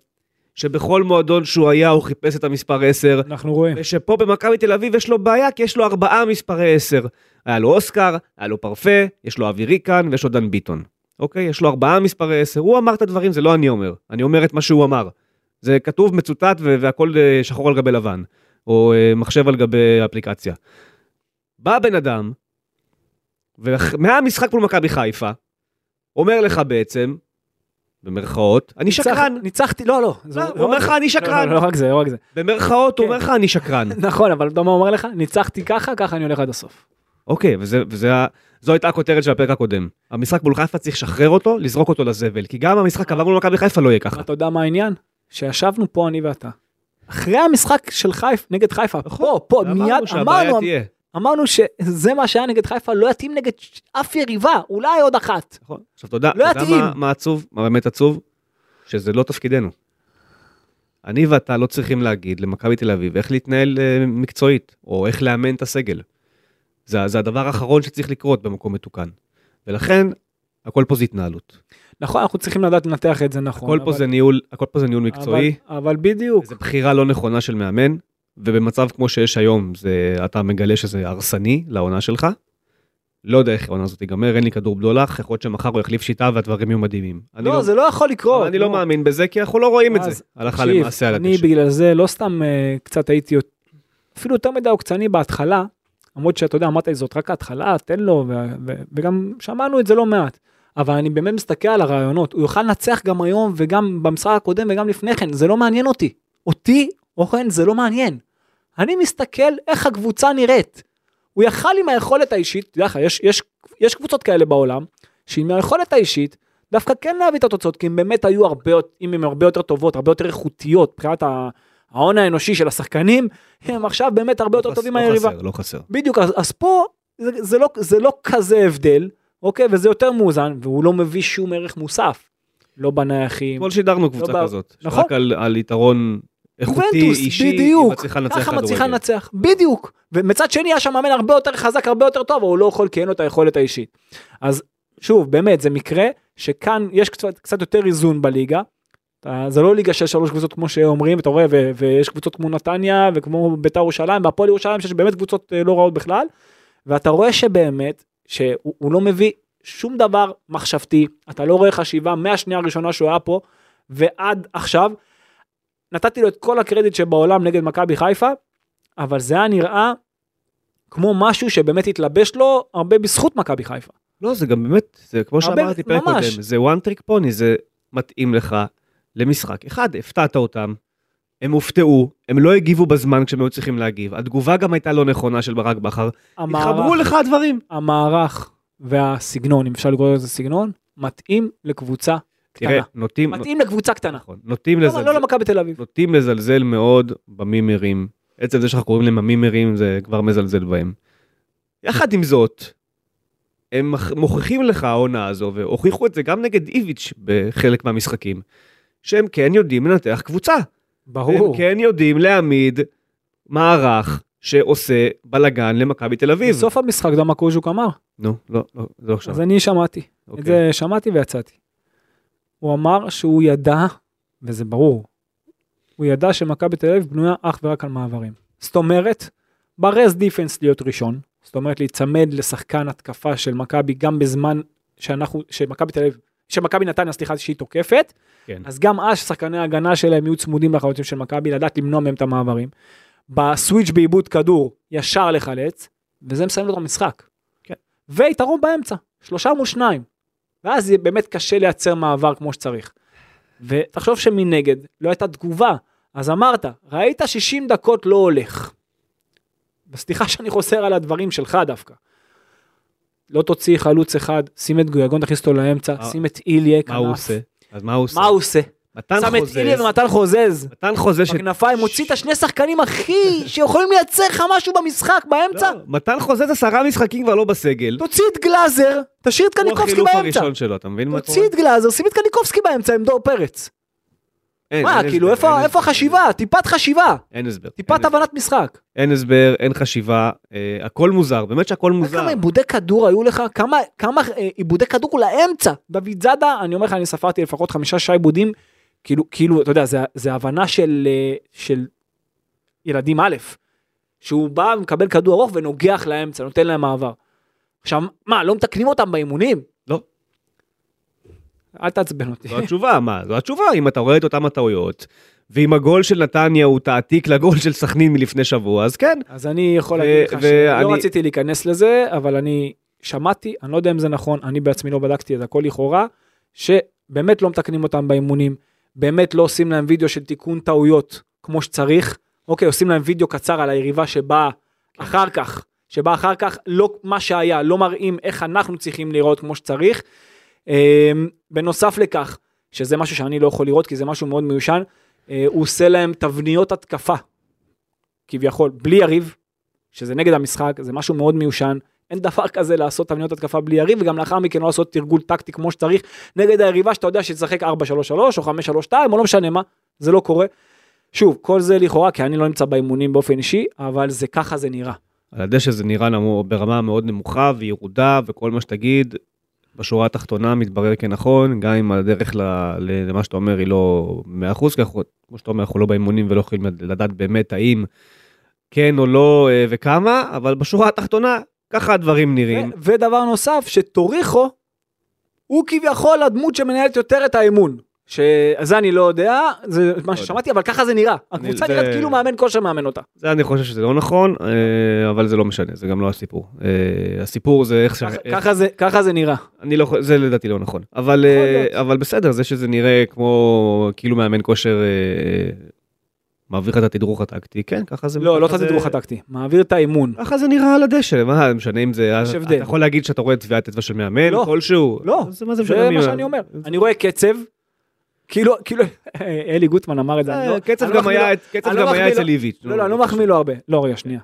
שבכל מועדון שהוא היה הוא חיפש את המספר 10, אנחנו רואים. ושפה במכבי תל אביב יש לו בעיה, כי יש לו ארבעה מספרי 10. היה לו אוסקר, היה לו פרפה, יש לו אבי ריקן ויש לו דן ביטון. אוקיי? יש לו ארבעה מספרי 10. הוא אמר את הדברים, זה לא אני אומר. אני אומר את מה שהוא אמר. זה כתוב, מצוטט והכל אה, שחור על גבי לבן. או אה, מחשב על גבי אפליקציה. בא בן אדם, ומהמשחק מול מכבי חיפה, אומר לך בעצם, במרכאות, אני ניצח- שקרן. ניצחתי, לא, לא. לא, לא הוא אומר רק לך. אני לא, שקרן. לא, לא רק זה, לא רק זה. במרכאות, הוא כן. אומר לך, אני שקרן. נכון, אבל אתה אומר לך? ניצחתי ככה, ככה אני הולך עד הסוף. אוקיי, וזה, וזה, ה- זו הייתה הכותרת של הפרק הקודם. המשחק מול חיפה צריך לשחרר אותו, לזרוק אותו לזבל, כי גם המשחק עבר מול מכבי חיפה לא יהיה ככה. אתה יודע מה העניין? שישבנו פה אני ואתה. אחרי המשחק של חיפה, נגד חיפה, פה, פה, מיד נכון. אמרנו אמרנו, שזה מה שהיה נגד חיפה, לא יתאים נגד אף יריבה, אולי עוד אחת. נכון. עכשיו, יודע, לא אתה יודע. מה, מה עצוב? מה באמת עצוב? שזה לא תפקידנו. אני ואתה לא צריכים להגיד למכבי תל אביב איך להתנהל אה, מקצועית, או איך לאמן את הסגל. זה, זה הדבר האחרון שצריך לקרות במקום מתוקן. ולכן, הכל פה זה התנהלות. נכון, אנחנו צריכים לדעת לנתח את זה נכון. הכל פה אבל- זה ניהול, הכל פה זה ניהול מקצועי. אבל, אבל בדיוק. זו בחירה לא נכונה של מאמן, ובמצב כמו שיש היום, זה, אתה מגלה שזה הרסני לעונה שלך. לא יודע איך העונה הזאת תיגמר, אין לי כדור בדולח, יכול להיות שמחר הוא יחליף שיטה והדברים יהיו מדהימים. אני לא, זה לא יכול לקרות. אני לא נו. מאמין בזה, כי אנחנו לא רואים את זה, הלכה תקשיב, למעשה על אני הדשא. בגלל זה לא סתם אה, קצת הייתי אפילו יותר מדי עוקצני בהתחלה, למרות שאתה יודע, אמרת לי זאת רק ההתחלה, תן לו, ו- ו- וגם שמענו את זה לא מעט. אבל אני באמת מסתכל על הרעיונות, הוא יוכל לנצח גם היום וגם במשחק הקודם וגם לפני כן, זה לא מעניין אותי. אותי, אורן, זה לא מעניין. אני מסתכל איך הקבוצה נראית. הוא יכל עם היכולת האישית, תדע לך, יש, יש, יש קבוצות כאלה בעולם, שעם היכולת האישית, דווקא כן להביא את התוצאות, כי הם באמת היו הרבה, אם הם הרבה יותר טובות, הרבה יותר איכותיות, מבחינת ההון האנושי של השחקנים, הם עכשיו באמת הרבה יותר לא טובים חס- מהיריבה. לא חסר, לא חסר. בדיוק, אז, אז פה זה, זה, לא, זה לא כזה הבדל, אוקיי? וזה יותר מאוזן, והוא לא מביא שום ערך מוסף. לא בנייחים. אתמול שידרנו קבוצה לא כזאת, נכון. שרק על על יתרון איכותי, אישי, היא בדיוק, מצליחה לנצח ככה מצליחה כדורגל. לנצח, בדיוק. ומצד שני היה שם מאמן הרבה יותר חזק, הרבה יותר טוב, אבל הוא לא יכול כי אין לו את היכולת האישית. אז שוב, באמת, זה מקרה שכאן יש קצת, קצת יותר איזון בליגה. אתה- זה לא ליגה של שלוש קבוצות כמו שאומרים, ואתה רואה, ו- ויש קבוצות כמו נתניה, וכמו בית"ר ירושלים, והפועל ירושלים, שיש באמת קבוצות אה, לא רעות בכלל. ואתה רואה שבאמת, שהוא הוא לא מביא שום דבר מחשבתי, אתה לא רואה חשיבה מהשנייה הראשונה שהוא היה פה, ועד עכשיו. נתתי לו את כל הקרדיט שבעולם נגד מכבי חיפה, אבל זה היה נראה כמו משהו שבאמת התלבש לו הרבה בזכות מכבי חיפה. לא, זה גם באמת, זה כמו הרבה- שאמרתי פרק. קודם, זה one trick pony, זה מתאים לך למשחק אחד, הפתעת אותם, הם הופתעו, הם לא הגיבו בזמן כשהם היו צריכים להגיב, התגובה גם הייתה לא נכונה של ברק בכר, התחברו לך הדברים. המערך והסגנון, אם אפשר לקרוא לזה סגנון, מתאים לקבוצה תראה, קטנה. נוטים, מתאים לקבוצה קטנה. נכון, נוטים לא לזלזל, לא למכבי תל אביב. נוטים לזלזל מאוד במימרים. עצם זה שאנחנו קוראים להם המימרים זה כבר מזלזל בהם. יחד עם זאת, הם מוכיחים לך העונה הזו, והוכיחו את זה גם נגד איביץ' בחלק מהמשחקים, שהם כן יודעים לנתח קבוצה. ברור. הם כן יודעים להעמיד מערך שעושה בלאגן למכבי תל אביב. בסוף המשחק דמה קוז'וק אמר, נו, לא, לא, זה לא עכשיו. אז אני שמעתי. את אוקיי. זה שמעתי ויצאתי. הוא אמר שהוא ידע, וזה ברור, הוא ידע שמכבי תל אביב בנויה אך ורק על מעברים. זאת אומרת, ברז דיפנס להיות ראשון, זאת אומרת להיצמד לשחקן התקפה של מכבי גם בזמן שאנחנו, שמכבי תל אביב, שמכבי נתניה, סליחה, שהיא תוקפת, כן. אז גם אז שחקני ההגנה שלהם יהיו צמודים לחלוטין של מכבי, לדעת למנוע מהם את המעברים. בסוויץ' בעיבוד כדור, ישר לחלץ, וזה מסיים לו את המשחק. כן. ויתרון באמצע, שלושה מול שניים. ואז זה באמת קשה לייצר מעבר כמו שצריך. ותחשוב שמנגד לא הייתה תגובה, אז אמרת, ראית 60 דקות לא הולך. וסליחה שאני חוזר על הדברים שלך דווקא. לא תוציא חלוץ אחד, שים את גויגון, תכניס אותו לאמצע, שים את איליה, מה הוא כנף. עושה? אז מה הוא עושה? מה הוא עושה? מתן שם את חוזז, איליה ומתן חוזז. מתן חוזז, בכנפיים, מוציא את השני שחקנים הכי שיכולים לייצר לך משהו במשחק באמצע. לא, מתן חוזז עשרה משחקים כבר לא בסגל. תוציא את גלאזר, תשאיר את הוא קניקובסקי החילוף באמצע. הראשון שלו, אתה מבין מה קורה? תוציא את גלאזר, שים את קניקובסקי באמצע עם דור פרץ. אין, מה, אין כאילו, הסבר, איפה אין איפה הסבר, החשיבה? טיפת חשיבה. אין הסבר. טיפת אין הבנת משחק. אין הסבר, אין חשיבה, אה, הכל מוזר, באמת שהכל מוזר. כמה עיבודי כדור היו לך? כמה כמה אה, עיבודי כדור לאמצע? דוד זאדה, אני אומר לך, אני ספרתי לפחות חמישה שעה עיבודים. כאילו, כאילו, אתה יודע, זה- זה הבנה של אה, של ילדים א', שהוא בא ומקבל כדור ארוך ונוגח לאמצע, נותן להם מעבר. עכשיו, מה, לא מתקנים אותם באימונים? אל תעצבן אותי. זו התשובה, מה? זו התשובה, אם אתה רואה את אותם הטעויות, ואם הגול של נתניה הוא תעתיק לגול של סכנין מלפני שבוע, אז כן. אז אני יכול להגיד לך שלא רציתי להיכנס לזה, אבל אני שמעתי, אני לא יודע אם זה נכון, אני בעצמי לא בדקתי את הכל לכאורה, שבאמת לא מתקנים אותם באימונים, באמת לא עושים להם וידאו של תיקון טעויות כמו שצריך, אוקיי, עושים להם וידאו קצר על היריבה שבאה אחר כך, שבאה אחר כך, לא מה שהיה, לא מראים איך אנחנו צריכים לראות כמו שצריך. אמ, בנוסף לכך, שזה משהו שאני לא יכול לראות כי זה משהו מאוד מיושן, אה, הוא עושה להם תבניות התקפה, כביכול, בלי יריב, שזה נגד המשחק, זה משהו מאוד מיושן. אין דבר כזה לעשות תבניות התקפה בלי יריב, וגם לאחר מכן לא לעשות תרגול טקטי כמו שצריך, נגד היריבה שאתה יודע שתשחק 4-3-3 או 5-3-2 או לא משנה מה, זה לא קורה. שוב, כל זה לכאורה, כי אני לא נמצא באימונים באופן אישי, אבל זה ככה זה נראה. על הדשא זה נראה ברמה מאוד נמוכה וירודה, וכל מה שתגיד, בשורה התחתונה מתברר כנכון, גם אם הדרך למה שאתה אומר היא לא 100%, כי כמו שאתה אומר, אנחנו לא באימונים ולא יכולים לדעת באמת האם כן או לא אה, וכמה, אבל בשורה התחתונה, ככה הדברים נראים. ו- ודבר נוסף, שטוריחו הוא כביכול הדמות שמנהלת יותר את האמון. שזה אני לא יודע, זה מה ששמעתי, אבל ככה זה נראה. הקבוצה זה- נראית כאילו מאמן כושר מאמן אותה. זה אני חושב שזה לא נכון, אה, אבל זה לא משנה, זה גם לא הסיפור. אה, הסיפור זה איך ש... ככה- זה- זה נראה. אני לא, זה לדעתי לא נכון, אבל, אה. אבל בסדר, זה שזה נראה כמו כאילו מאמן כושר מעביר לך את התדרוך הטקטי, כן, ככה זה... לא, לא את זה- התדרוך הטקטי, מעביר את האימון. ככה זה נראה על הדשא, מה משנה אם זה... יש אתה הבדל. יכול להגיד שאתה רואה טביעת אצבע של מאמן לא. כלשהו. לא, אז מה זה זה מה שאני אומר. אני רואה קצב, כאילו, כאילו, אלי גוטמן אמר את זה. אני אה, לא- קצב לא גם היה לא גם היה אצל איביץ'. לא, לא, אני לא מחמיא לו הרבה. לא, רגע, שנייה.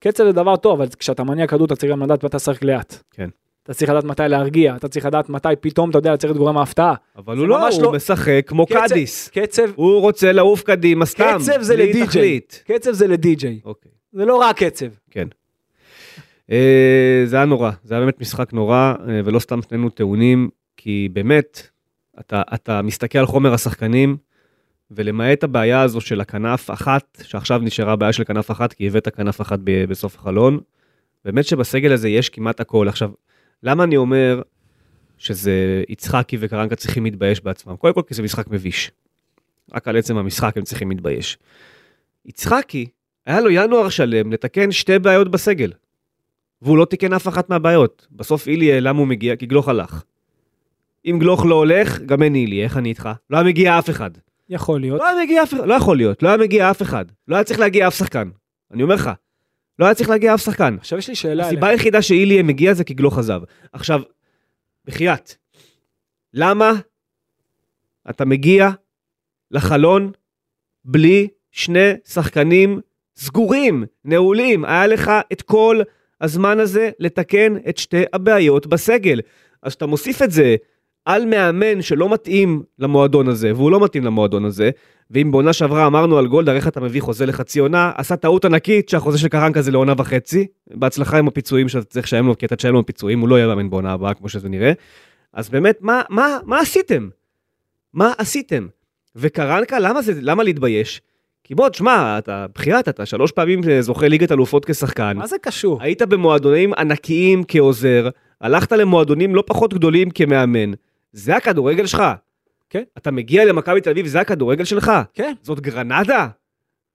קצב זה דבר טוב, אבל כשאתה מניע כדור אתה צריך גם לדעת מתי לשחק לאט. כן. אתה צריך לדעת מתי להרגיע, אתה צריך לדעת מתי פתאום, אתה יודע, לייצר את גורם ההפתעה. אבל הוא לא, הוא לא- משחק כמו קצב- קאדיס. קצב, הוא רוצה לעוף קדימה סתם, קצב זה לדי-ג'יי. קצב זה לדי-ג'יי. אוקיי. זה לא רק קצב. כן. אה, זה היה נורא, זה היה באמת משחק נורא, אה, ולא סתם שנינו טעונים, כי באמת, אתה, אתה מסתכל על חומר השחקנים, ולמעט הבעיה הזו של הכנף אחת, שעכשיו נשארה בעיה של כנף אחת, כי הבאת כנף אחת ב- בסוף החלון, באמת שבסגל הזה יש כמעט הכל. עכשיו, למה אני אומר שזה יצחקי וקרנקה צריכים להתבייש בעצמם? קודם כל כי זה משחק מביש. רק על עצם המשחק הם צריכים להתבייש. יצחקי, היה לו ינואר שלם לתקן שתי בעיות בסגל. והוא לא תיקן אף אחת מהבעיות. בסוף איליה, למה הוא מגיע? כי גלוך הלך. אם גלוך לא הולך, גם אין נילי, איך אני איתך? לא היה מגיע אף אחד. יכול להיות. לא היה מגיע אף אחד, לא יכול להיות, לא היה מגיע אף אחד. לא היה צריך להגיע אף שחקן. אני אומר לך, לא היה צריך להגיע אף שחקן. עכשיו יש לי שאלה אליך. הסיבה היחידה שאיליה מגיע זה כי גלוך עזב. עכשיו, בחייאת, למה אתה מגיע לחלון בלי שני שחקנים סגורים, נעולים? היה לך את כל הזמן הזה לתקן את שתי הבעיות בסגל. אז אתה מוסיף את זה על מאמן שלא מתאים למועדון הזה, והוא לא מתאים למועדון הזה, ואם בעונה שעברה אמרנו על גולדהר איך אתה מביא חוזה לחצי עונה, עשה טעות ענקית שהחוזה של קרנקה זה לעונה וחצי, בהצלחה עם הפיצויים שאתה צריך לשלם לו, כי אתה תשלם לו פיצויים, הוא לא יהיה מאמן בעונה הבאה כמו שזה נראה. אז באמת, מה, מה, מה עשיתם? מה עשיתם? וקרנקה, למה זה, למה להתבייש? כי בוא, תשמע, אתה, בחייאת, אתה שלוש פעמים זוכה ליגת אלופות כשחקן. מה זה קשור? היית במועדונים ענקיים כעוזר, הלכת למועדונים לא פחות גדולים כמאמן. זה הכדורגל שלך. כן. אתה מגיע למכבי תל אביב, זה הכדורגל שלך. כן. זאת גרנדה?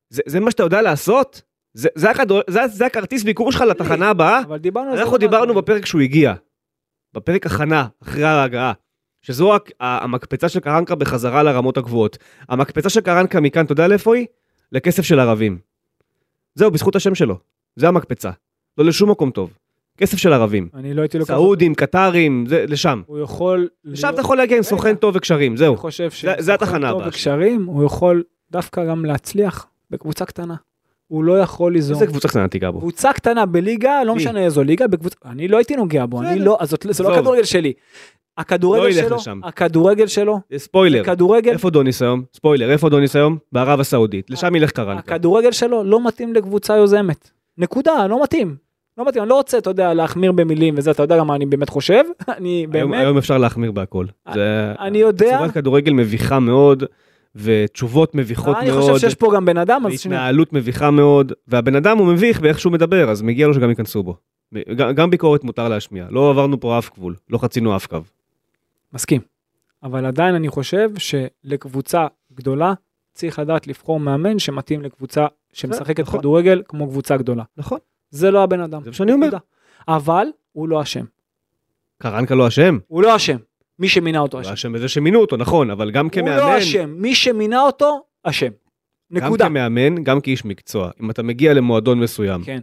זה, זה מה שאתה יודע לעשות? זה, זה, הכדור, זה, זה הכרטיס ביקור שלך לתחנה הבאה? אבל דיברנו על זה. אנחנו דיברנו. בפרק שהוא הגיע. בפרק הכנה, אחרי ההגעה. שזו המקפצה של קרנקה בחזרה לרמות הגבוהות. המקפצה של קרנקה מכאן, אתה יודע לאיפה היא? לכסף של ערבים. זהו, בזכות השם שלו. זה המקפצה. לא לשום מקום טוב. כסף של ערבים. אני לא הייתי לוקח... סעודים, קטרים, זה, לשם. הוא יכול... לשם להיות- אתה יכול להגיע עם סוכן. טוב וקשרים, זהו. אני חושב ש... זה- התחנה הבאה וקשרים, הוא יכול דווקא גם להצליח בקבוצה קטנה. הוא לא יכול ליזום. איזה קבוצה קטנה תיגע בו? קבוצה קטנה בליגה, לא? משנה איזו ליגה, בקבוצה... אני לא הייתי נוגע בו, אני. לא... אז זה לא. הכדורגל שלי. לא הכדורגל ילך שלו. הכדורגל שלו, ספוילר. כדורגל, איפה דוניס היום? ספוילר, איפה דוניס היום? בערב הסעודית. לשם ילך קרנקה. הכדורגל שלו לא מתאים לקבוצה יוזמת. נקודה, לא מתאים. לא מתאים, אני לא רוצה, אתה יודע, להחמיר במילים וזה, אתה יודע גם מה אני באמת חושב. אני היום, באמת, היום אפשר להחמיר בהכל. זה אני יודע, צורת כדורגל מביכה מאוד, ותשובות מביכות אני מאוד, חושב שיש פה גם בן אדם, אז שנייה. והתנהלות מביכה מאוד, והבן אדם הוא מביך באיך שהוא מדבר, אז מגיע לו שגם ייכנסו בו. גם, גם ביקורת מותר להשמיע, לא עברנו פה אף גבול, לא חצינו אף קו. מסכים. אבל עדיין אני חושב שלקבוצה גדולה צריך לדעת לבחור מאמן שמתאים לקבוצה שמשחקת נכון. כדורגל כמו קבוצה גדולה. נכון, זה לא הבן אדם. זה מה שאני אומר. אבל הוא לא אשם. קרנקה לא אשם, הוא לא אשם. מי שמינה אותו הוא אשם. לא אשם בזה שמינו אותו, נכון, אבל גם הוא כמאמן, לא אשם. מי שמינה אותו, אשם. גם נקודה. כמאמן, גם כאיש מקצוע, אם אתה מגיע למועדון מסוים, כן.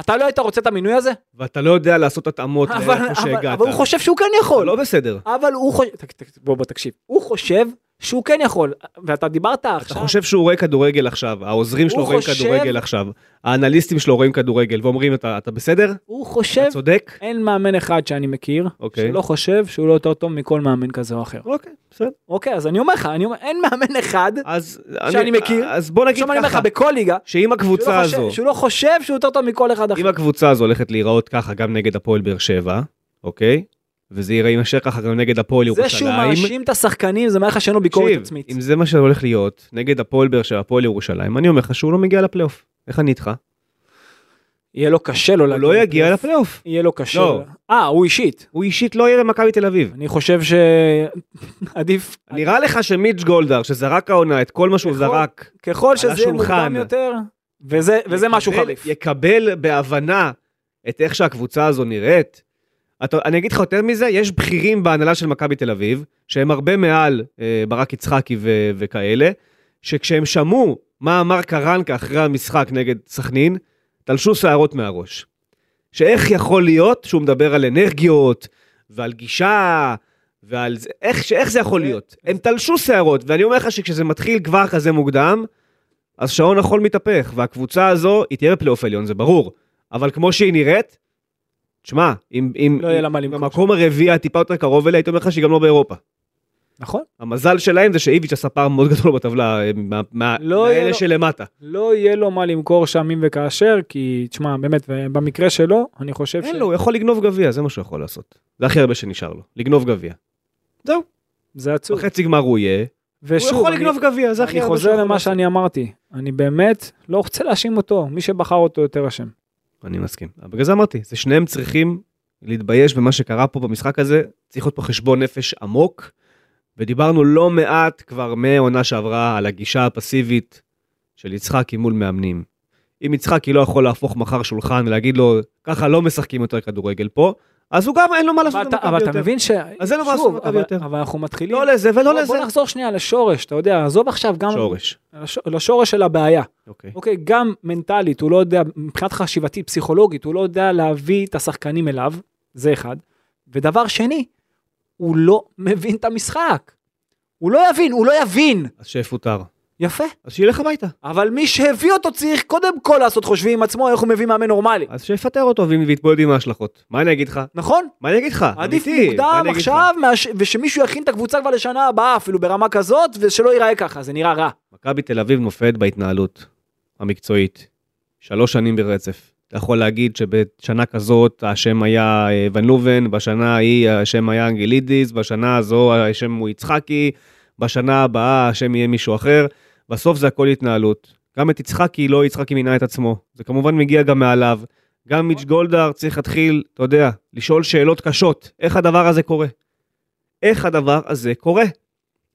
אתה לא היית רוצה את המינוי הזה? ואתה לא יודע לעשות התאמות לאיפה שהגעת, אבל הוא חושב שהוא כן יכול. לא בסדר. אבל הוא חושב, בוא בוא תקשיב, הוא חושב שהוא כן יכול, ואתה דיברת אתה עכשיו, חושב שהוא רואה כדורגל עכשיו, העוזרים שלו רואים חושב- כדורגל עכשיו, האנליסטים שלו רואים כדורגל ואומרים אתה אתה בסדר? הוא חושב, אתה צודק? אין מאמן אחד שאני מכיר, אוקיי. שלא חושב שהוא לא יותר טוב מכל מאמן כזה או אחר. אוקיי, בסדר. אוקיי, אז אני אומר לך, אני אומר, אין מאמן אחד, אז שאני מכיר. אז בוא נגיד עכשיו אני אומר לך, ככה, בכל ליגה, שאם שהוא הקבוצה לא חושב- הזו, שהוא לא חושב שהוא יותר טוב מכל אחד אחר. אם הקבוצה הזו הולכת להיראות ככה גם נגד הפועל באר שבע, אוקיי? וזה יימשך ככה גם נגד הפועל זה שהוא ירושלים. מאשים את השחקנים, זה מראה לך שאין לו ביקורת תקשיב, עצמית. אם זה מה שהולך להיות נגד הפועל באר שבע, הפועל ירושלים, אני אומר לך שהוא לא מגיע לפלייאוף. איך אני איתך? יהיה לו קשה לו הוא להגיע לא יגיע לפלייאוף. יהיה לו קשה. לא. אה, הוא אישית. הוא אישית לא יהיה במכבי תל אביב. אני חושב שעדיף, נראה לך שמיץ' גולדהר, שזרק העונה את כל מה שהוא זרק, ככל שזה יהיה. מוקדם יותר, וזה וזה משהו יקבל- חריף. יקבל בהבנה את איך שהקבוצה הזו נראית. אתה, אני אגיד לך יותר מזה, יש בכירים בהנהלה של מכבי תל אביב, שהם הרבה מעל אה, ברק יצחקי ו- וכאלה, שכשהם שמעו מה אמר קרנקה אחרי המשחק נגד סכנין, תלשו שערות מהראש. שאיך יכול להיות שהוא מדבר על אנרגיות ועל גישה ועל זה, איך, שאיך זה יכול להיות? הם תלשו שערות, ואני אומר לך שכשזה מתחיל כבר כזה מוקדם, אז שעון החול מתהפך, והקבוצה הזו, היא תהיה בפלייאוף עליון, זה ברור. אבל כמו שהיא נראית, תשמע, אם, אם, לא יהיה לה מה אם למכור. המקום הרביעי הטיפה יותר קרוב אליה, הייתי אומר לך שהיא גם לא באירופה. נכון. המזל שלהם זה שאיביץ' עשה פער מאוד גדול בטבלה, אה, מה- מה- לא מאלה לו- שלמטה. לא יהיה לו מה למכור שם אם וכאשר, כי תשמע, באמת, במקרה שלו, אני חושב ש... אין לו, הוא יכול לגנוב גביע, זה מה שהוא יכול לעשות. זה הכי הרבה שנשאר לו, לגנוב גביע. זהו, זה עצוב. בחצי גמר הוא יהיה, הוא ושוב, יכול אני- לגנוב גביע, זה הכי אני הרבה שהוא חוזר יכול למה. שאני אמרתי. אני באמת לא רוצה להאשים אותו, מי שבחר אותו יותר אשם. אני מסכים. בגלל זה אמרתי, זה שניהם צריכים להתבייש במה שקרה פה במשחק הזה, צריך להיות פה חשבון נפש עמוק, ודיברנו לא מעט כבר מהעונה שעברה על הגישה הפסיבית של יצחקי מול מאמנים. אם יצחקי לא יכול להפוך מחר שולחן ולהגיד לו, ככה לא משחקים יותר כדורגל פה, אז הוא גם אין לו מה לעשות אבל אתה- במכבי אבל אתה יותר. מבין ש... אז אין לו מה לעשות במכבי אבל- יותר. אבל אנחנו מתחילים... לא לזה ולא לזה. בוא נחזור שנייה לשורש, אתה יודע, עזוב עכשיו גם... שורש. לש- לשורש של הבעיה. אוקיי. אוקיי, גם מנטלית, הוא לא יודע, מבחינת חשיבתית, פסיכולוגית, הוא לא יודע להביא את השחקנים אליו, זה אחד. ודבר שני, הוא לא מבין את המשחק. הוא לא יבין, הוא לא יבין. אז שיפוטר. יפה. אז שילך הביתה. אבל מי שהביא אותו צריך קודם כל לעשות חושבים עם עצמו איך הוא מביא מאמן נורמלי. אז שיפטר אותו ויתמודד עם ההשלכות. מה אני אגיד לך? נכון? מה אני אגיד לך? עדיף אמיתי, מוקדם? עכשיו, מאש- ושמישהו יכין את הקבוצה כבר לשנה הבאה, אפילו ברמה כזאת, ושלא ייראה ככה, זה נראה רע. מכבי תל אביב נופלת בהתנהלות המקצועית. שלוש שנים ברצף. אתה יכול להגיד שבשנה כזאת השם היה אה, ון לובן, בשנה ההיא השם היה אנגלידיס, בשנה הזו השם הוא יצחקי, בשנה הבאה השם יהיה מישהו אחר. בסוף זה הכל התנהלות. גם את יצחקי לא יצחקי מינה את עצמו. זה כמובן מגיע גם מעליו. גם מיץ' גולדהר צריך להתחיל, אתה יודע, לשאול שאלות קשות. איך הדבר הזה קורה? איך הדבר הזה קורה?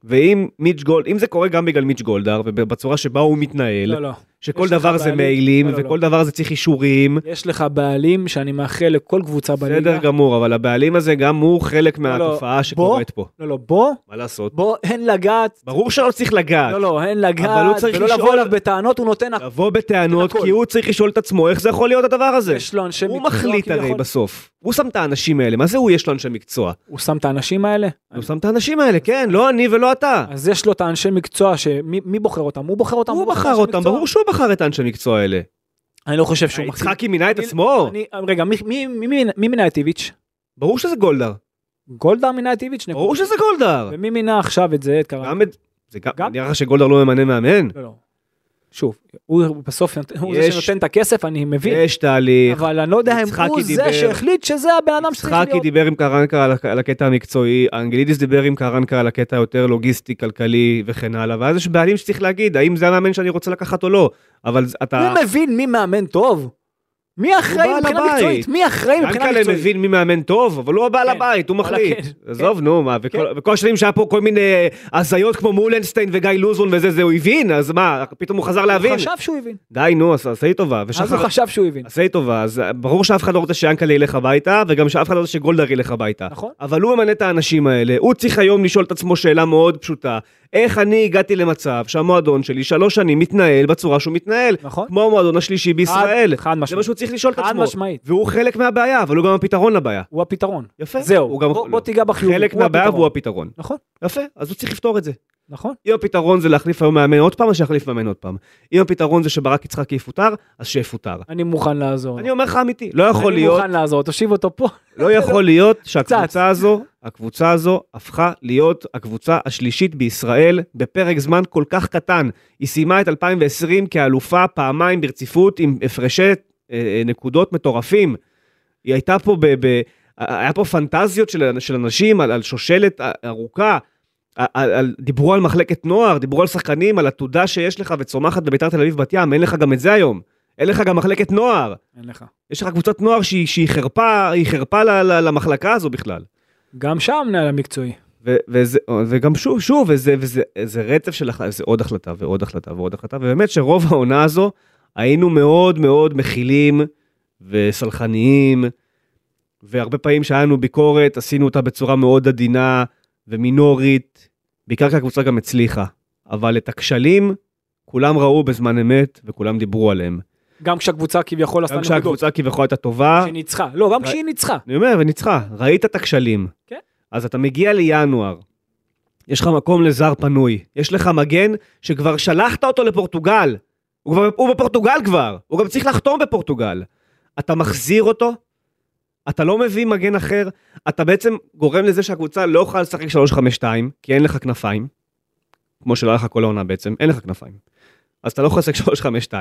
ואם מיץ' גולד, אם זה קורה גם בגלל מיץ' גולדהר ובצורה שבה הוא מתנהל, לא, לא. שכל דבר זה בעלים? מיילים לא, לא, וכל לא. דבר זה צריך אישורים, יש לך בעלים שאני מאחל לכל קבוצה בליגה. בסדר גמור, אבל הבעלים הזה גם הוא חלק לא, מהתופעה. שקורית פה. לא, לא, בוא, מה לעשות? בוא, אין לגעת. ברור שלא צריך לגעת. לא, לא, אין אבל הוא לגעת, צריך ולא לשאול- לבוא אליו בטענות, הוא נותן... לבוא בטענות. כי הוא צריך לשאול את עצמו איך זה יכול להיות הדבר הזה. יש לו אנשי הוא מקצוע מחליט הרי. בסוף. הוא שם את האנשים האלה, מה זה הוא יש לו אנשי מקצוע? הוא שם את האנשים האלה? הוא שם את האנשים האלה, כן, לא אני ולא אתה. אז יש לו את האנשי מקצוע, שמי מי בוחר אותם? הוא בוחר אותם. הוא בחר אותם. ברור שהוא בחר את האנשי מקצוע האלה. אני לא חושב שהוא מחליט. יצחקי מינה את עצמו? רגע, מי- מי- מי- מי- מי מינה את איביץ'? ברור שזה גולדהר. גולדהר מינה את איביץ'? ברור שזה גולדהר. ומי מינה עכשיו את זה? גם את... זה. גם? נראה לך שגולדהר לא ממנה מאמן? לא, לא. שוב, הוא בסוף נות- הוא זה יש- שנותן את הכסף, אני מבין. יש תהליך. אבל אני לא יודע אם יצחקי הוא זה דיבר- שהחליט שזה הבן אדם שצריך יצחקי להיות. דיבר עם קרנקה על על הקטע המקצועי, האנגלידיס דיבר עם קרנקה על הקטע היותר לוגיסטי, כלכלי וכן הלאה, ואז יש בעלים שצריך להגיד האם זה המאמן שאני רוצה לקחת או לא, אבל זה- אתה... הוא מבין מי מאמן טוב? מי אחראי מבחינה. מקצועית? מי אחראי מבחינה ינקלה מקצועית? מבין מי מאמן טוב, אבל הוא הבעל כן. הבית, הוא מחליט. כן. עזוב, נו, מה, וכל- כן. השנים שהיה פה כל מיני הזיות כמו מולנשטיין וגיא לוזון וזה, זה הוא הבין, אז מה, פתאום הוא חזר להבין? הוא חשב שהוא הבין. די, נו, עשה לי טובה. אז הוא חשב שהוא הבין. עשה לי טובה, אז ברור שאף אחד לא רוצה שיאנקלה ילך הביתה, וגם שאף אחד לא רוצה שגולדהר ילך הביתה. נכון. אבל הוא ממנה את האנשים האלה, הוא צריך היום לשאול את עצמו שאלה מאוד פשוטה, איך אני הגעתי למצב שהמועדון שלי שלוש שנים מתנהל בצורה שהוא מתנהל, נכון. כמו המועדון השלישי בישראל. חד משמעית. זה מה שהוא צריך לשאול את חד עצמו. משמעית. והוא חלק מהבעיה, אבל הוא גם הפתרון לבעיה. הוא הפתרון. יפה. זהו, הוא גם- בוא- בוא תיגע בחיובי, חלק מהבעיה. והוא הפתרון. נכון, יפה, אז הוא צריך לפתור את זה. נכון. אם הפתרון זה להחליף היום מאמן עוד פעם, אז שיחליף מאמן עוד פעם. אם הפתרון זה שברק יצחקי יפוטר, אז שיפוטר. אני מוכן לעזור. אני אומר לך אמיתי, לא יכול אני להיות מוכן לעזור, תושיב אותו פה. לא יכול להיות שהקבוצה הזו, הקבוצה הזו הפכה להיות הקבוצה השלישית בישראל בפרק זמן כל כך קטן. היא סיימה את 2020 כאלופה פעמיים ברציפות עם הפרשי אה, אה, נקודות מטורפים. היא הייתה פה ב... ב היה פה פנטזיות של, של אנשים על, על שושלת ארוכה. על, על, דיברו על מחלקת נוער, דיברו על שחקנים, על עתודה שיש לך וצומחת בביתר תל אביב בת ים, אין לך גם את זה היום. אין לך גם מחלקת נוער. אין לך. יש לך קבוצת נוער שהיא, שהיא חרפה, היא חרפה ל, ל, למחלקה הזו בכלל. גם שם מנהל המקצועי. ו, וזה, וגם שוב, שוב, וזה, וזה, זה רצף של, הח- זה עוד החלטה ועוד החלטה ועוד החלטה, ובאמת שרוב העונה הזו היינו מאוד מאוד מכילים וסלחניים, והרבה פעמים שהיה לנו ביקורת, עשינו אותה בצורה מאוד עדינה ומינורית, בעיקר כי הקבוצה גם הצליחה. אבל את הכשלים, כולם ראו בזמן אמת וכולם דיברו עליהם. גם כשהקבוצה כביכול עשתה גם נקודות. כשהקבוצה כביכול הייתה טובה, שהיא ניצחה. לא, גם ר- כשהיא ניצחה. אני אומר, וניצחה, ראית את הכשלים. כן. אז אתה מגיע לינואר, יש לך מקום לזר פנוי, יש לך מגן שכבר שלחת אותו לפורטוגל, הוא, כבר, הוא בפורטוגל כבר, הוא גם צריך לחתום בפורטוגל. אתה מחזיר אותו, אתה לא מביא מגן אחר, אתה בעצם גורם לזה שהקבוצה לא יכולה לשחק 3-5-2, כי אין לך כנפיים, כמו שלא היה לך כל העונה בעצם, אין לך כנפיים. אז אתה לא יכול לשחק 3-5-2,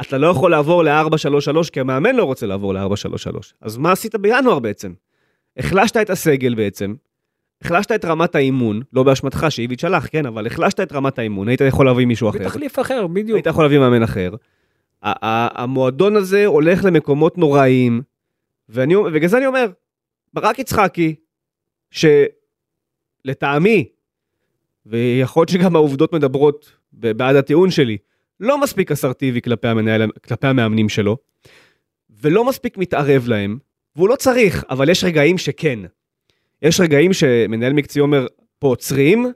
אתה לא יכול לעבור ל-4-3-3, כי המאמן לא רוצה לעבור ל-4-3-3. אז מה עשית בינואר בעצם? החלשת את הסגל בעצם, החלשת את רמת האימון, לא באשמתך שאיביץ' הלך, כן, אבל החלשת את רמת האימון, היית יכול להביא מישהו אחר. בתחליף אחר, בדיוק. היית יכול להביא מאמן אחר. המועדון הזה הולך למקומות נוראיים, ואני, ובגלל זה אני אומר, ברק יצחקי, שלטעמי, ויכול להיות שגם העובדות מדברות בעד הטיעון שלי, לא מספיק אסרטיבי כלפי, המנהל, כלפי המאמנים שלו, ולא מספיק מתערב להם, והוא לא צריך, אבל יש רגעים שכן. יש רגעים שמנהל מקצועי אומר, פה עוצרים,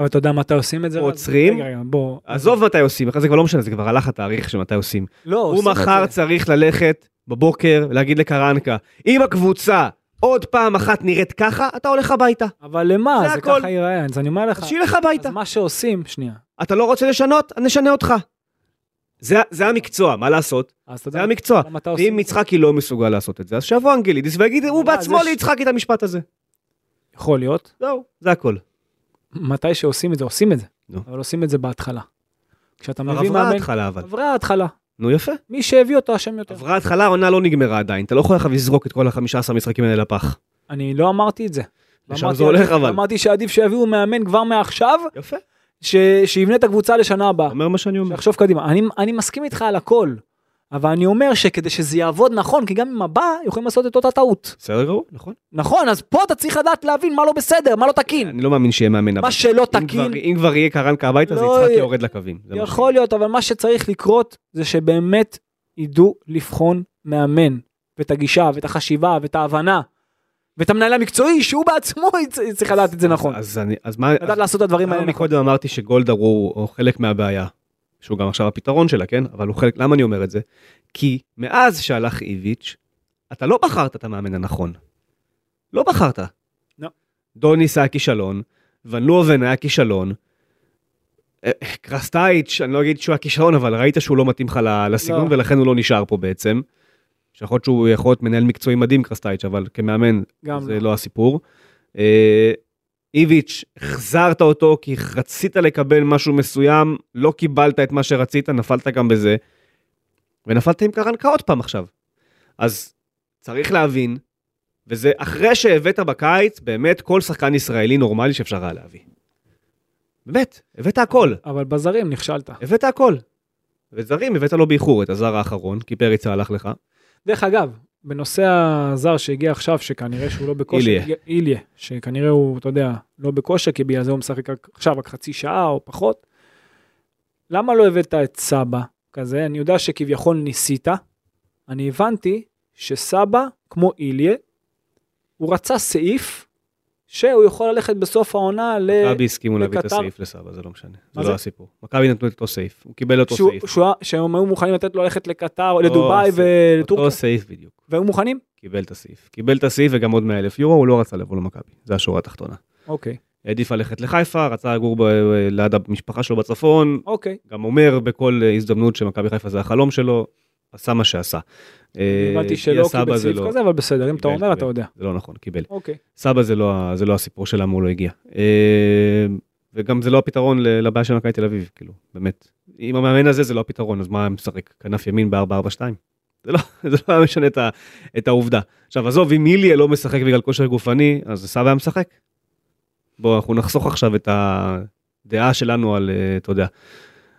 אבל אתה יודע מתי עושים את זה? עוצרים. רגע, רגע, בוא. עזוב מתי עושים, אחרי זה כבר לא משנה, זה כבר הלך התאריך של מתי עושים. לא, הוא עושים את מחר. צריך ללכת בבוקר ולהגיד לקרנקה, אם הקבוצה עוד פעם אחת נראית ככה, אתה הולך הביתה. אבל למה? זה זה הכל. ככה ייראה, אז אני אומר לך. אז שילך הביתה. אז מה שעושים, שנייה. אתה לא רוצה לשנות? נשנה אותך. זה, זה המקצוע, מה לעשות? זה המקצוע. ואם? יצחקי לא מסוגל לעשות את זה, אז שיבוא אנגלידיס ויגיד, הוא בעצמו ליצחקי את המשפט הזה. יכול להיות. זהו, זה הכל. מתי שעושים את זה, עושים את זה. נו. אבל עושים את זה בהתחלה. כשאתה מביא עברה מאמן... ההתחלה אבל. עברה ההתחלה. נו יפה. מי שהביא אותו אשם יותר. עברה ההתחלה, העונה לא נגמרה עדיין. אתה לא יכול עכשיו לזרוק את כל ה-15 משחקים האלה לפח. אני לא אמרתי את זה. לשם אמרתי זה הולך אבל. אמרתי שעדיף שיביאו מאמן כבר מעכשיו, יפה. ש... שיבנה את הקבוצה לשנה הבאה. אומר מה שאני אומר. שיחשוב קדימה. אני, אני מסכים איתך על הכל, אבל אני אומר שכדי שזה יעבוד נכון, כי גם עם הבא יכולים לעשות את אותה טעות. בסדר גמור, נכון. נכון, אז פה אתה צריך לדעת להבין מה לא בסדר, מה לא תקין. אני לא מאמין שיהיה מאמן הבא. מה שלא תקין, אם כבר יהיה קרנקה הביתה, זה לא יהיה. יורד לקווים. יכול להיות, אבל מה שצריך לקרות זה שבאמת ידעו לבחון מאמן, ואת הגישה, ואת החשיבה, ואת ההבנה, ואת המנהל המקצועי, שהוא בעצמו צריך לדעת את זה נכון. אז אני, אז מה, לדעת לעשות את הדברים האלה נכון. מקודם אמרתי שגולדהר הוא, הוא חלק מהבעיה, שהוא גם עכשיו הפתרון שלה, כן? אבל הוא חלק, למה אני אומר את זה? כי מאז שהלך איביץ', אתה לא בחרת את המאמן הנכון. לא בחרת. לא. דוניס היה כישלון, ון לובן היה כישלון. אה, קרסטייץ', אני לא אגיד שהוא היה כישלון, אבל ראית שהוא לא מתאים לך לסגנון, לא. ולכן הוא לא נשאר פה בעצם. שיכול להיות שהוא יכול להיות מנהל מקצועי מדהים, קרסטייץ', אבל כמאמן זה לא. לא הסיפור. איביץ', החזרת אותו כי רצית לקבל משהו מסוים, לא קיבלת את מה שרצית, נפלת גם בזה, ונפלת עם קרנקה עוד פעם עכשיו. אז צריך להבין, וזה אחרי שהבאת בקיץ, באמת כל שחקן ישראלי נורמלי שאפשר היה להביא. באמת, הבאת הכל, אבל בזרים נכשלת. הבאת הכל. וזרים הבאת לו באיחור את הזר האחרון, כי פריצה הלך לך. דרך אגב, בנושא הזר שהגיע עכשיו, שכנראה שהוא לא בכושר, איליה. איליה, שכנראה הוא, אתה יודע, לא בכושר, כי בגלל זה הוא משחק עכשיו רק חצי שעה או פחות. למה לא הבאת את סבא כזה? אני יודע שכביכול ניסית. אני הבנתי שסבא, כמו איליה, הוא רצה סעיף שהוא יכול ללכת בסוף העונה ל... מכבי הסכימו להביא את. הסעיף לסבא, זה לא משנה. זה? לא הסיפור. מכבי נתנו את אותו סעיף, הוא קיבל אותו סעיף. שהם היו מוכנים לתת לו ללכת לקטר, לדובאי ולטורקיה, אותו סעיף בדיוק. והיו מוכנים? קיבל את הסעיף. קיבל את הסעיף וגם עוד 100 אלף יורו, הוא לא רצה לבוא למכבי. זה השורה התחתונה. אוקיי, העדיף ללכת לחיפה, רצה לגור ב- ליד המשפחה שלו בצפון, אוקיי. גם אומר בכל הזדמנות שמכבי חיפה זה החלום שלו, עשה מה שעשה. אה, הבנתי כי שלא הסבא קיבל זה סעיף לא- כזה, אבל בסדר, אם אתה אומר, אתה. יודע. זה לא נכון, קיבל. אוקיי. סבא זה לא, זה לא הסיפור של למה הוא לא הגיע. אה, וגם זה לא הפתרון לבעיה של מכבי תל אביב, כאילו, באמת. עם המאמן הזה זה לא הפתרון, אז מה משחק? כנף ימין ב-4-4-2? זה לא, זה לא היה משנה את, ה, את העובדה. עכשיו, עזוב, אם איליה לא משחק בגלל כושר גופני, אז סבא היה משחק. בואו, אנחנו נחסוך עכשיו את הדעה שלנו על, אה, אתה יודע,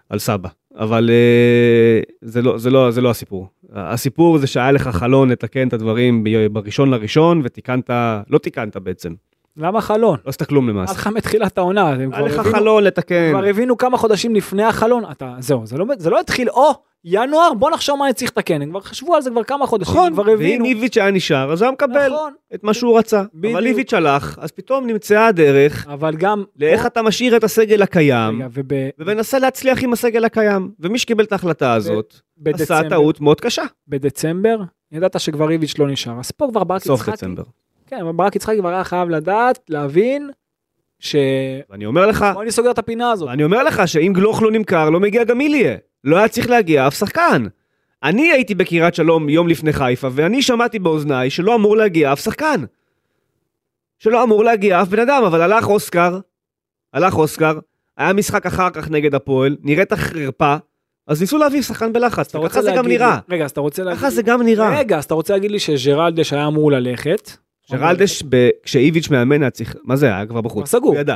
על סבא. אבל אה, זה לא, זה, לא, זה לא הסיפור. הסיפור זה שהיה לך חלון לתקן את הדברים בראשון לראשון, ותיקנת, לא תיקנת בעצם, למה חלון? לא עשית כלום היה למעשה. לך מתחילת העונה, היה כבר לך הבינו- חלון לתקן. כבר הבינו כמה חודשים לפני החלון, אתה, זהו, זה לא, זה לא התחיל, או, ינואר, בוא נחשוב מה אני צריך לתקן, הם כבר חשבו על זה כבר כמה חודשים, נכון, כבר ואם הבינו. איביץ' היה נשאר, אז הוא היה מקבל נכון, את מה שהוא רצה. בדיוק. אבל איביץ' הלך, אז פתאום נמצאה הדרך אבל גם, לאיך אתה משאיר את הסגל הקיים, וב, ומנסה להצליח עם הסגל הקיים. ומי שקיבל את ההחלטה הזאת, עשה בדצמבר, טעות מאוד קשה. בדצמבר, ידעת שכבר איביץ' לא נשאר, אז פה כבר ברק סוף יצחקי, דצמבר. כן, אבל ברק יצחקי כבר היה חייב לדעת, להבין, ש... ואני אומר לך, בוא אני סוגר את הפינה הזאת. ואני אומר לך שאם גלוך לא נמכר, לא מגיע גם איליה. לא היה צריך להגיע אף שחקן. אני הייתי בקריית שלום יום לפני חיפה, ואני שמעתי באוזניי שלא אמור להגיע אף שחקן. שלא אמור להגיע אף בן אדם, אבל הלך אוסקר, הלך אוסקר, היה משחק אחר כך נגד הפועל, נראית החרפה, אז ניסו להביא שחקן בלחץ, ככה זה גם נראה. רגע, אז אתה רוצה להגיד... ככה זה גם נראה. רגע, אז אתה רוצה להגיד לי שג'רלדש היה אמור ללכת. ג'רלדש, ב- כשאיביץ' מאמן היה צריך, מה זה היה? כבר בחוץ. סגור. הוא ידע.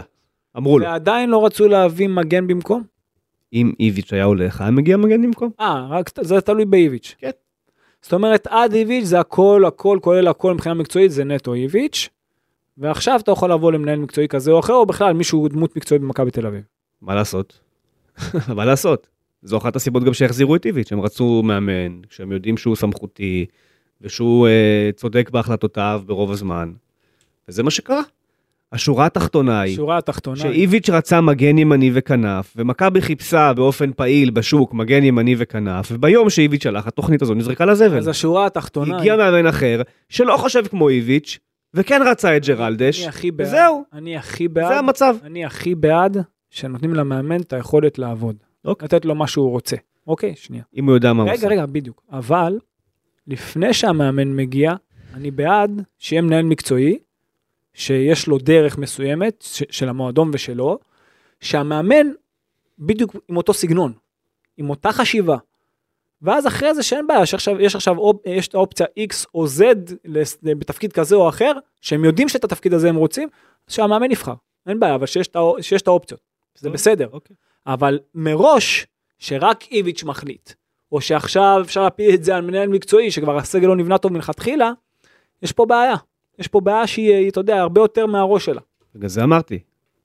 אמרו לו, ועדיין לא רצו להביא מגן במקום? אם איביץ' היה הולך, היה מגיע מגן במקום? אה, רק זה תלוי באיביץ'. כן. זאת אומרת, עד איביץ' זה הכל, הכל, כולל הכל מבחינה מקצועית, זה נטו איביץ', ועכשיו אתה יכול לבוא למנהל מקצועי כזה או אחר, או בכלל מישהו דמות מקצועית במכבי תל אביב. מה לעשות? מה לעשות? זו אחת הסיבות גם שהחזירו את איביץ', הם רצו מאמן, שהם יודעים שהוא סמכותי, ושהוא אה, צודק בהחלטותיו ברוב הזמן. וזה מה שקרה. השורה התחתונה היא, שורה התחתונה, שאיביץ' רצה מגן ימני וכנף, ומכבי חיפשה באופן פעיל בשוק מגן ימני וכנף, וביום שאיביץ' הלך, התוכנית הזו נזרקה לזבל. אז השורה התחתונה, הגיע מאמן אחר, שלא חושב כמו איביץ', וכן רצה את ג'רלדש, אני הכי בעד, וזהו, אני הכי זה בעד, המצב. אני הכי בעד שנותנים למאמן את היכולת לעבוד. אוקיי. לתת לו מה שהוא רוצה. אוקיי, שנייה. אם הוא יודע מה הוא רגע, עושה. רגע, בדיוק. אבל, לפני שהמאמן מגיע, אני בעד שיהיה מנהל מקצועי, שיש לו דרך מסוימת, ש- של המועדון ושלו, שהמאמן בדיוק עם אותו סגנון, עם אותה חשיבה. ואז אחרי זה שאין בעיה, שעכשיו, יש עכשיו אופ, יש את האופציה X או Z בתפקיד כזה או אחר, שהם יודעים שאת התפקיד הזה הם רוצים, שהמאמן יבחר. אין בעיה, אבל שיש שיש את האופציות. זה בסדר. אוקיי. אבל מראש, שרק איביץ' מחליט, או שעכשיו אפשר להפיל את זה על מנהל מקצועי, שכבר הסגל לא נבנה טוב מלכתחילה, יש פה בעיה. יש פה בעיה שהיא, אתה יודע, הרבה יותר מהראש שלה. בגלל זה אמרתי.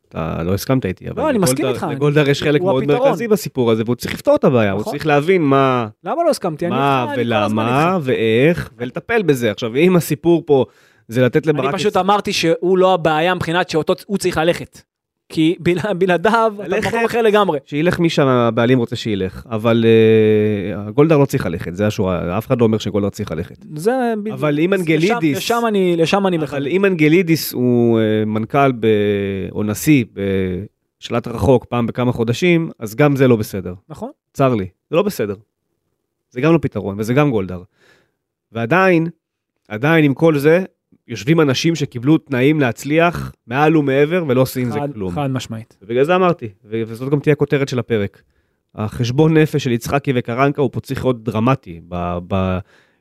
אתה לא הסכמת איתי, אבל לא, אני מסכים איתך, אני- לגולדהר יש חלק הוא מאוד הפתרון. מרכזי בסיפור הזה, והוא צריך לפתור את הבעיה, הוא נכון. צריך להבין מה למה לא הסכמתי? אני מה אני ולמה. ואיך, ולטפל בזה. עכשיו, אם הסיפור פה זה לתת אני לברק... פשוט אמרתי שהוא לא הבעיה מבחינת שאותו הוא צריך ללכת. כי בל- בלעדיו אתה. במקום אחר לגמרי. שילך מי שהבעלים רוצה שילך, אבל אה, גולדהר לא צריך ללכת, זה השורה, אף אחד לא אומר שגולדהר צריך ללכת. זה בדיוק. אבל אם לשם- אנגלידיס- לשם אני, לשם אני אבל מכוון. אם אנגלידיס הוא אה, מנכ"ל ב... או נשיא בשלט רחוק פעם בכמה חודשים, אז גם זה לא בסדר. נכון? צר לי, זה לא בסדר. זה גם לא פתרון, וזה גם גולדהר. ועדיין, עדיין עם כל זה, יושבים אנשים שקיבלו תנאים להצליח מעל ומעבר ולא עושים עם זה כלום. חד משמעית. ובגלל זה אמרתי, וזאת גם תהיה הכותרת של הפרק. החשבון נפש של יצחקי וקרנקה הוא פה צריך להיות דרמטי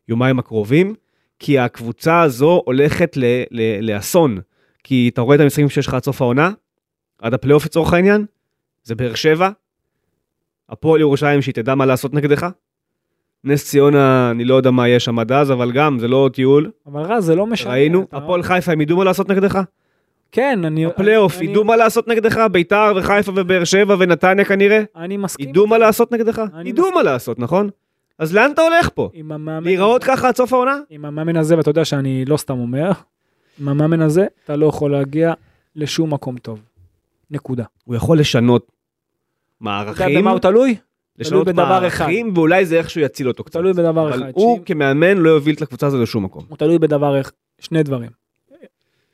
ביומיים הקרובים, כי הקבוצה הזו הולכת ל- ל- לאסון. כי אתה רואה את המשחקים שיש לך עד סוף העונה, עד הפלייאוף לצורך העניין, זה באר שבע, הפועל ירושלים שהיא תדע מה לעשות נגדך. נס ציונה, אני לא יודע מה יש שם עד אז, אבל גם, זה לא טיול. אבל רז, זה לא משנה. ראינו, הפועל חיפה, הם ידעו מה לעשות נגדך? כן, אני... הפלייאוף, ידעו מה לעשות נגדך? ביתר וחיפה ובאר שבע ונתניה כנראה? אני מסכים. ידעו מה לעשות נגדך? ידעו. מה לעשות, נכון? אז לאן אתה הולך פה? עם המאמן... להיראות ככה עד סוף העונה? עם המאמן הזה, ואתה יודע שאני לא סתם אומר, עם המאמן הזה אתה לא יכול להגיע לשום מקום טוב. נקודה. הוא יכול לשנות אתה יודע מערכים, במה הוא תלוי? לשנות. מערכים, ואולי זה איכשהו יציל אותו קצת. תלוי בדבר אבל אחד. הוא שאם- כמאמן לא יוביל את הקבוצה הזו לשום מקום. הוא תלוי בדבר אחד, שני דברים.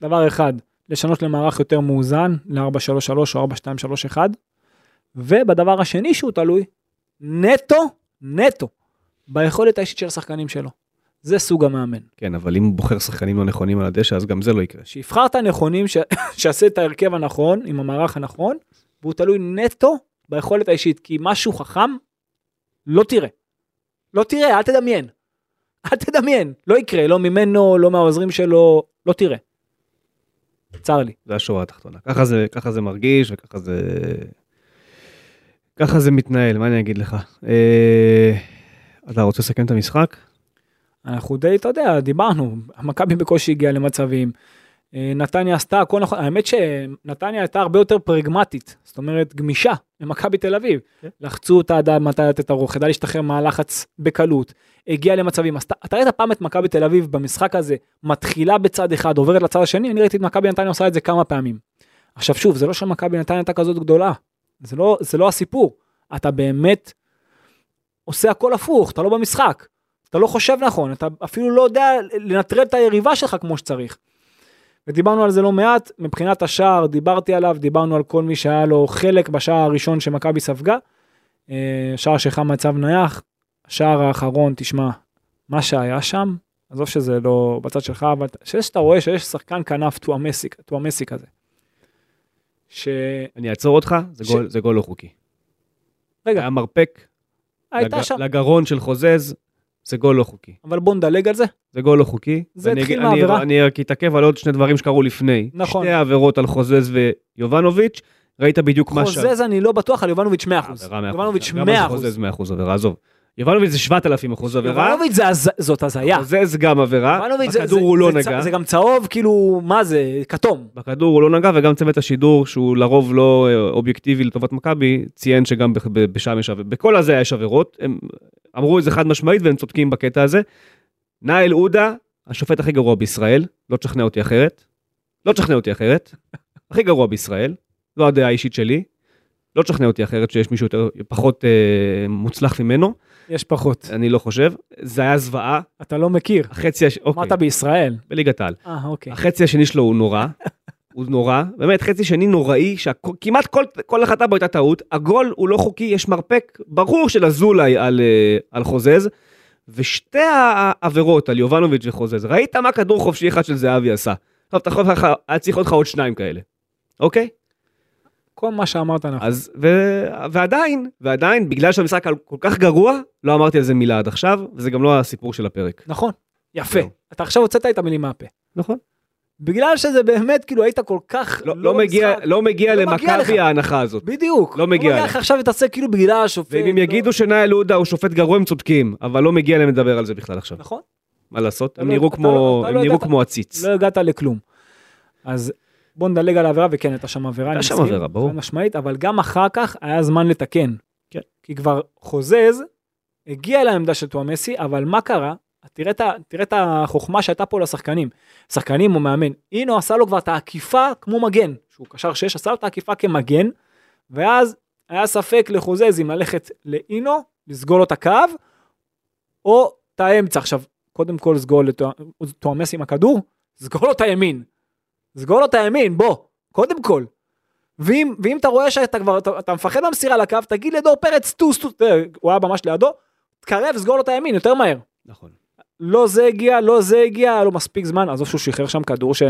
דבר אחד, לשנות למערך יותר מאוזן, ל-4-3-3 או 4-2-3-1, ובדבר השני שהוא תלוי, נטו, נטו, ביכולת האישית של השחקנים שלו. זה סוג המאמן. כן, אבל אם הוא בוחר שחקנים לא נכונים על הדשא, אז גם זה לא יקרה. שיבחר את הנכונים, ש... שיעשה את ההרכב הנכון, עם המערך הנכון, והוא תלוי נטו ביכולת האישית, כי משהו חכם, לא תראה. לא תראה, אל תדמיין. אל תדמיין, לא יקרה, לא ממנו, לא מהעוזרים שלו, לא תראה. צר לי. זה השורה התחתונה. ככה זה, ככה זה מרגיש וככה זה... ככה זה מתנהל, מה אני אגיד לך? אה, אתה רוצה לסכם את המשחק? אנחנו די, אתה יודע, דיברנו, מכבי בקושי הגיעה למצבים. אה, נתניה עשתה הכל נכון, האמת שנתניה הייתה הרבה יותר פרגמטית, זאת אומרת גמישה ממכבי תל אביב. כן. לחצו אותה, ידעה מתי לתת את הרוח, ידעה להשתחרר מהלחץ בקלות, הגיעה למצבים. אז אתה ראית פעם את מכבי תל אביב במשחק הזה, מתחילה בצד אחד, עוברת לצד השני, אני ראיתי את מכבי נתניה עושה את זה כמה פעמים. עכשיו שוב, זה לא שמכבי נתניה הייתה כזאת גדולה, זה לא, זה לא הסיפור. אתה באמת עושה הכל הפוך, אתה לא במשחק. אתה לא חושב נכון, אתה אפילו לא יודע לנטרל את היריבה שלך כמו שצריך. ודיברנו על זה לא מעט, מבחינת השער דיברתי עליו, דיברנו על כל מי שהיה לו חלק בשער הראשון שמכבי ספגה. אה, שער שחמד צו נייח, השער האחרון, תשמע, מה שהיה שם, עזוב שזה לא בצד שלך, אבל שאתה רואה שיש שחקן כנף טואמסי כזה. ש... אני אעצור אותך, זה ש- גול- זה גול לא חוקי. רגע, היה מרפק הייתה לג- שם, לגרון של חוזז, זה גול לא חוקי. אבל בוא נדלג על זה. זה גול לא חוקי. זה התחיל מהעבירה. אני רק אתעכב על עוד שני דברים שקרו לפני. נכון. שתי העבירות על חוזז ויובנוביץ', ראית בדיוק מה שם. חוזז אני לא בטוח על יובנוביץ' 100%. עבירה מאה אחוז. יובנוביץ' גם על 100%. חוזז 100% עבירה, עזוב. יובנוביץ' זה 7,000 אחוז עבירה, יובנוביץ' זה זאת הזיה. חוזז גם עבירה, זה- בכדור זה- הוא לא זה נגע. זה גם צהוב, כאילו, מה זה, כתום. בכדור הוא לא נגע, וגם צוות השידור, שהוא לרוב לא אה, אובייקטיבי לטובת מכבי, ציין שגם בשם יש עבירות. בכל הזה יש עבירות, הם אמרו את זה חד משמעית והם צודקים בקטע הזה. נאיל עודה, השופט הכי גרוע בישראל, לא תשכנע אותי אחרת. לא תשכנע אותי אחרת. הכי גרוע בישראל, זו הדעה האישית שלי. לא תשכנע אותי אחרת שיש מישהו יותר, פחות אה, מוצלח ממנו, יש פחות. אני לא חושב. זה היה זוועה. אתה לא מכיר. החצי, הש... אוקיי, אמרת בישראל. בליגת העל. אה, אוקיי. החצי השני שלו הוא נורא. הוא נורא, באמת חצי שני נוראי, שכמעט כל, כל החלטה בו הייתה טעות, הגול הוא לא חוקי, יש מרפק ברור של אזולאי על, אה, על חוזז, ושתי העבירות על יובנוביץ' וחוזז, ראית מה כדור חופשי אחד של זהבי עשה. עכשיו אתה יכול, היה צריך עוד לך עוד שניים כאלה, אוקיי? כל מה שאמרת נכון. אז, ו, ועדיין, ועדיין, בגלל שהמשחק כל כך גרוע, לא אמרתי על זה מילה עד עכשיו, וזה גם לא הסיפור של הפרק. נכון, יפה. אתה עכשיו הוצאת את המילים מהפה. נכון. בגלל שזה באמת, כאילו היית כל כך... לא, לא, מגיע, משחק- לא מגיע לא מגיע לך. למכבי ההנחה הזאת. בדיוק. לא מגיע לא לך. לך עכשיו ותעשה כאילו בגלל השופט. ואם הם לא- יגידו שנאיל עודה הוא שופט גרוע הם צודקים, אבל לא מגיע להם לדבר על זה בכלל עכשיו. נכון. מה לעשות? הם לא- נראו כמו לא- הם לא נראו הגעת- כמו עציץ. לא הגעת לכלום. אז בוא נדלג על העבירה, וכן, הייתה שם עבירה. הייתה שם עבירה, ברור. משמעית, אבל גם אחר כך היה זמן לתקן. כן. כי כבר חוזז, הגיע לעמדה של טועמסי, אבל מה קרה? תראה את, תראה את החוכמה שהייתה פה לשחקנים. שחקנים או מאמן. אינו עשה לו כבר את העקיפה כמו מגן. שהוא קשר 6, עשה לו את העקיפה כמגן, ואז היה ספק לחוזז אם ללכת לאינו, לסגור לו את הקו, או את האמצע. עכשיו, קודם כל סגור לטועמסי עם הכדור, סגור לו את הימין. סגור לו את הימין, בוא, קודם כל. ואם, ואם אתה רואה שאתה כבר, אתה, אתה מפחד מהמסירה לקו, תגיד לדור פרץ, טוס, טוס, הוא היה ממש לידו, תקרב, סגור לו את הימין, יותר מהר. נכון. לא זה הגיע, לא זה הגיע, היה לו מספיק זמן, עזוב שהוא שחרר שם כדור ש...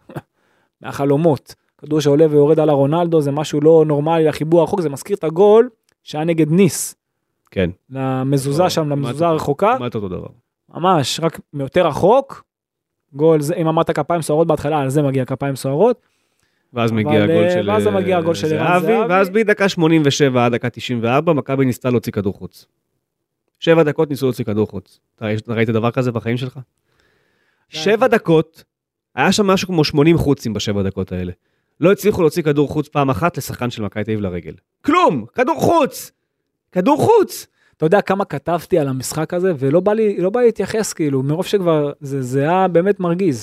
מהחלומות. כדור שעולה ויורד על הרונלדו, זה משהו לא נורמלי לחיבור הרחוק, זה מזכיר את הגול שהיה נגד ניס, כן. למזוזה לא, שם, למזוזה הרחוקה, כמעט אותו דבר. ממש, רק מיותר רחוק. גול, זה, אם אמרת כפיים סוערות בהתחלה, על זה מגיע כפיים סוערות. ואז אבל, מגיע הגול אה, של ואז אה, מגיע הגול של ערן זהבי. ואז בדקה 87 עד דקה 94 מכבי ניסתה להוציא כדור חוץ. שבע דקות ניסו להוציא כדור חוץ. אתה ראית דבר כזה בחיים שלך? שבע דקות, היה שם משהו כמו 80 חוצים בשבע דקות האלה. לא הצליחו להוציא כדור חוץ פעם אחת לשחקן של מכבי תל אביב לרגל. כלום! כדור חוץ! כדור חוץ! אתה יודע כמה כתבתי על המשחק הזה, ולא בא לי, לא בא לי להתייחס, כאילו, מרוב שכבר, זה, זה היה באמת מרגיז.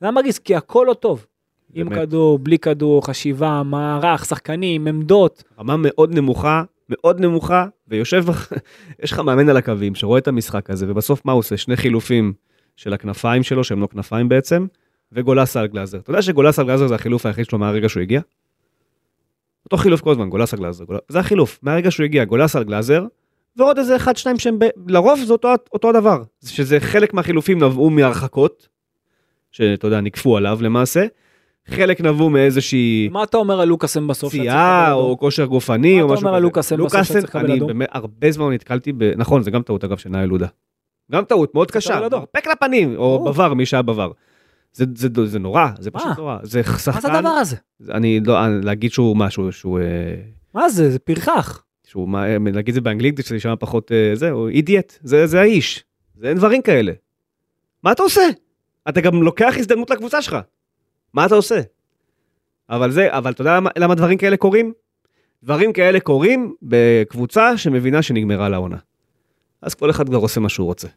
זה היה מרגיז, כי הכל לא טוב. עם באמת. כדור, בלי כדור, חשיבה, מערך, שחקנים, עמדות. רמה מאוד נמוכה, מאוד נמוכה, ויושב, יש לך מאמן על הקווים שרואה את המשחק הזה, ובסוף מה הוא עושה? שני חילופים של הכנפיים שלו, שהם לא כנפיים בעצם, וגולסה על גלאזר. אתה יודע שגולסה על גלאזר זה החילוף היחיד שלו מהרגע שהוא הגיע? אותו חילוף כל הזמן, גולסה גלאזר. גול... זה החילוף, מהרגע שהוא הגיע, גולסה על גלאזר, ועוד איזה אחד, שניים שהם, ב... לרוב זה אותו, אותו הדבר. שזה חלק מהחילופים נבעו מהרחקות, שאתה יודע, נקפו עליו למעשה, חלק נבעו מאיזושהי... מה אתה אומר על לוקאסן בסוף? שהיה צריך פציעה לקבל או? כושר גופני מה או אתה משהו אומר על לוקאסן בסוף שצריך לקבל אדום? באמת הרבה זמן נתקלתי ב... נכון, זה גם טעות אגב של נאי לודה. גם טעות מאוד קשה. מרפק לפנים, או. בבר, מי שהיה בבר. זה, זה, זה נורא, זה פשוט מה? נורא. זה מה שחקן, זה הדבר הזה? אני לא, להגיד שהוא משהו, שהוא, אה, מה זה? זה פרחח. שהוא, מה, אה, את זה באנגלית, שזה יישמע פחות, אה, זה, הוא אידיאט, זה, זה האיש. זה אין דברים כאלה. מה אתה עושה? אתה גם לוקח הזדמנות לקבוצה שלך. מה אתה עושה? אבל זה, אבל אתה יודע למה, למה דברים כאלה קורים? דברים כאלה קורים בקבוצה שמבינה שנגמרה לה העונה. אז כל אחד כבר עושה מה שהוא רוצה.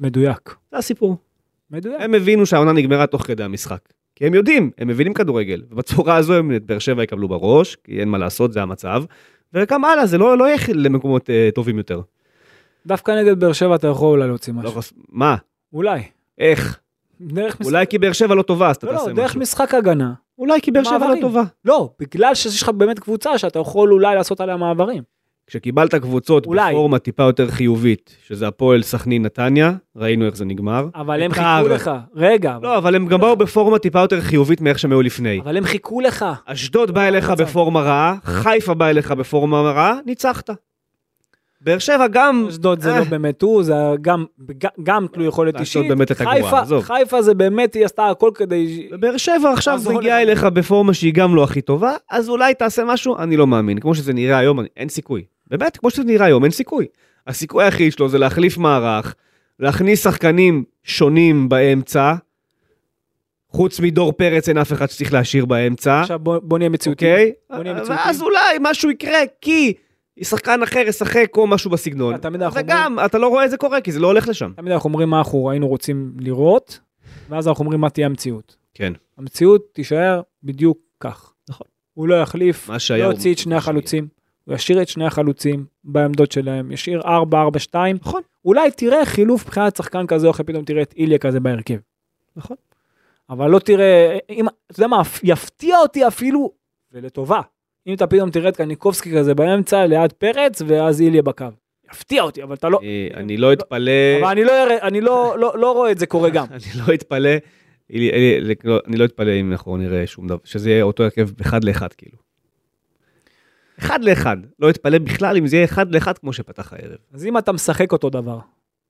מדויק. זה הסיפור. מדויק. הם הבינו שהעונה נגמרה תוך כדי המשחק. כי הם יודעים, הם מבינים כדורגל, ובצורה הזו הם את באר שבע יקבלו בראש, כי אין מה לעשות, זה המצב, וגם הלאה, זה לא, לא ילך למקומות אה, טובים יותר. דווקא נגד באר שבע אתה יכול אולי להוציא לא, משהו. חס- מה? אולי. איך? דרך משחק... אולי כי באר שבע לא טובה, אז אתה לא, תעשה לא, דרך משהו. משחק הגנה. אולי כי באר שבע לא. טובה. לא, בגלל שיש לך באמת קבוצה שאתה יכול אולי לעשות עליה מעברים. כשקיבלת קבוצות אולי. בפורמה טיפה יותר חיובית, שזה הפועל סכנין נתניה, ראינו איך זה נגמר. אבל הם בית"ר. חיכו לך. רגע, לא, אבל הם גם באו בפורמה טיפה יותר חיובית מאיך שהם היו לפני. אבל הם חיכו לך. אשדוד בא אליך. בפורמה רעה, חיפה בא אליך בפורמה רעה, ניצחת. באר שבע גם... אשדוד זה אה. לא באמת הוא, זה גם- גם- גם תלוי יכולת אשדוד אישית. באמת הייתה גרועה, עזוב. חיפה זה באמת, היא עשתה הכל כדי... ובאר שבע עכשיו מגיעה לך. אליך בפורמה שהיא גם לא הכי טובה, אז אולי תעשה משהו, אני לא מאמין. כמו שזה נראה היום, אני- אין סיכוי. באמת, כמו שזה נראה היום, אין סיכוי. הסיכוי היחיד שלו זה להחליף מערך, להכניס שחקנים שונים באמצע, חוץ מדור פרץ אין אף אחד שצריך להשאיר באמצע, עכשיו בוא בוא נהיה מציאותי. אוקיי? בוא נהיה מציאותי. ואז אולי משהו יקרה, כי שחקן אחר ישחק או משהו בסגנון. תמיד אנחנו וגם, אתה לא רואה את זה קורה, כי זה לא הולך לשם. תמיד אנחנו אומרים מה אנחנו היינו רוצים לראות, ואז אנחנו אומרים מה תהיה המציאות. כן. המציאות תישאר בדיוק כך. נכון. הוא לא יחליף, לא יוציא את שני. החלוצים, הוא ישאיר את שני החלוצים בעמדות שלהם, ישאיר 4-4-2, נכון. אולי תראה חילוף מבחינת שחקן כזה או אחר, פתאום תראה את איליה כזה בהרכב. נכון. אבל לא תראה, אם, אתה יודע מה, יפתיע אותי אפילו, ולטובה, אם אתה פתאום תראה את קניקובסקי כזה באמצע ליד פרץ, ואז איליה בקו. יפתיע אותי, אבל אתה לא, אה, אני לא אתפלא, אבל אני לא, לא, לא, לא רואה את זה קורה גם. אני לא אתפלא, לא- אני לא אתפלא אם אנחנו נראה שום דבר, שזה יהיה אותו הרכב אחד לאחד כאילו. אחד לאחד, לא אתפלא בכלל אם זה יהיה אחד לאחד כמו שפתח הערב. אז אם אתה משחק אותו דבר,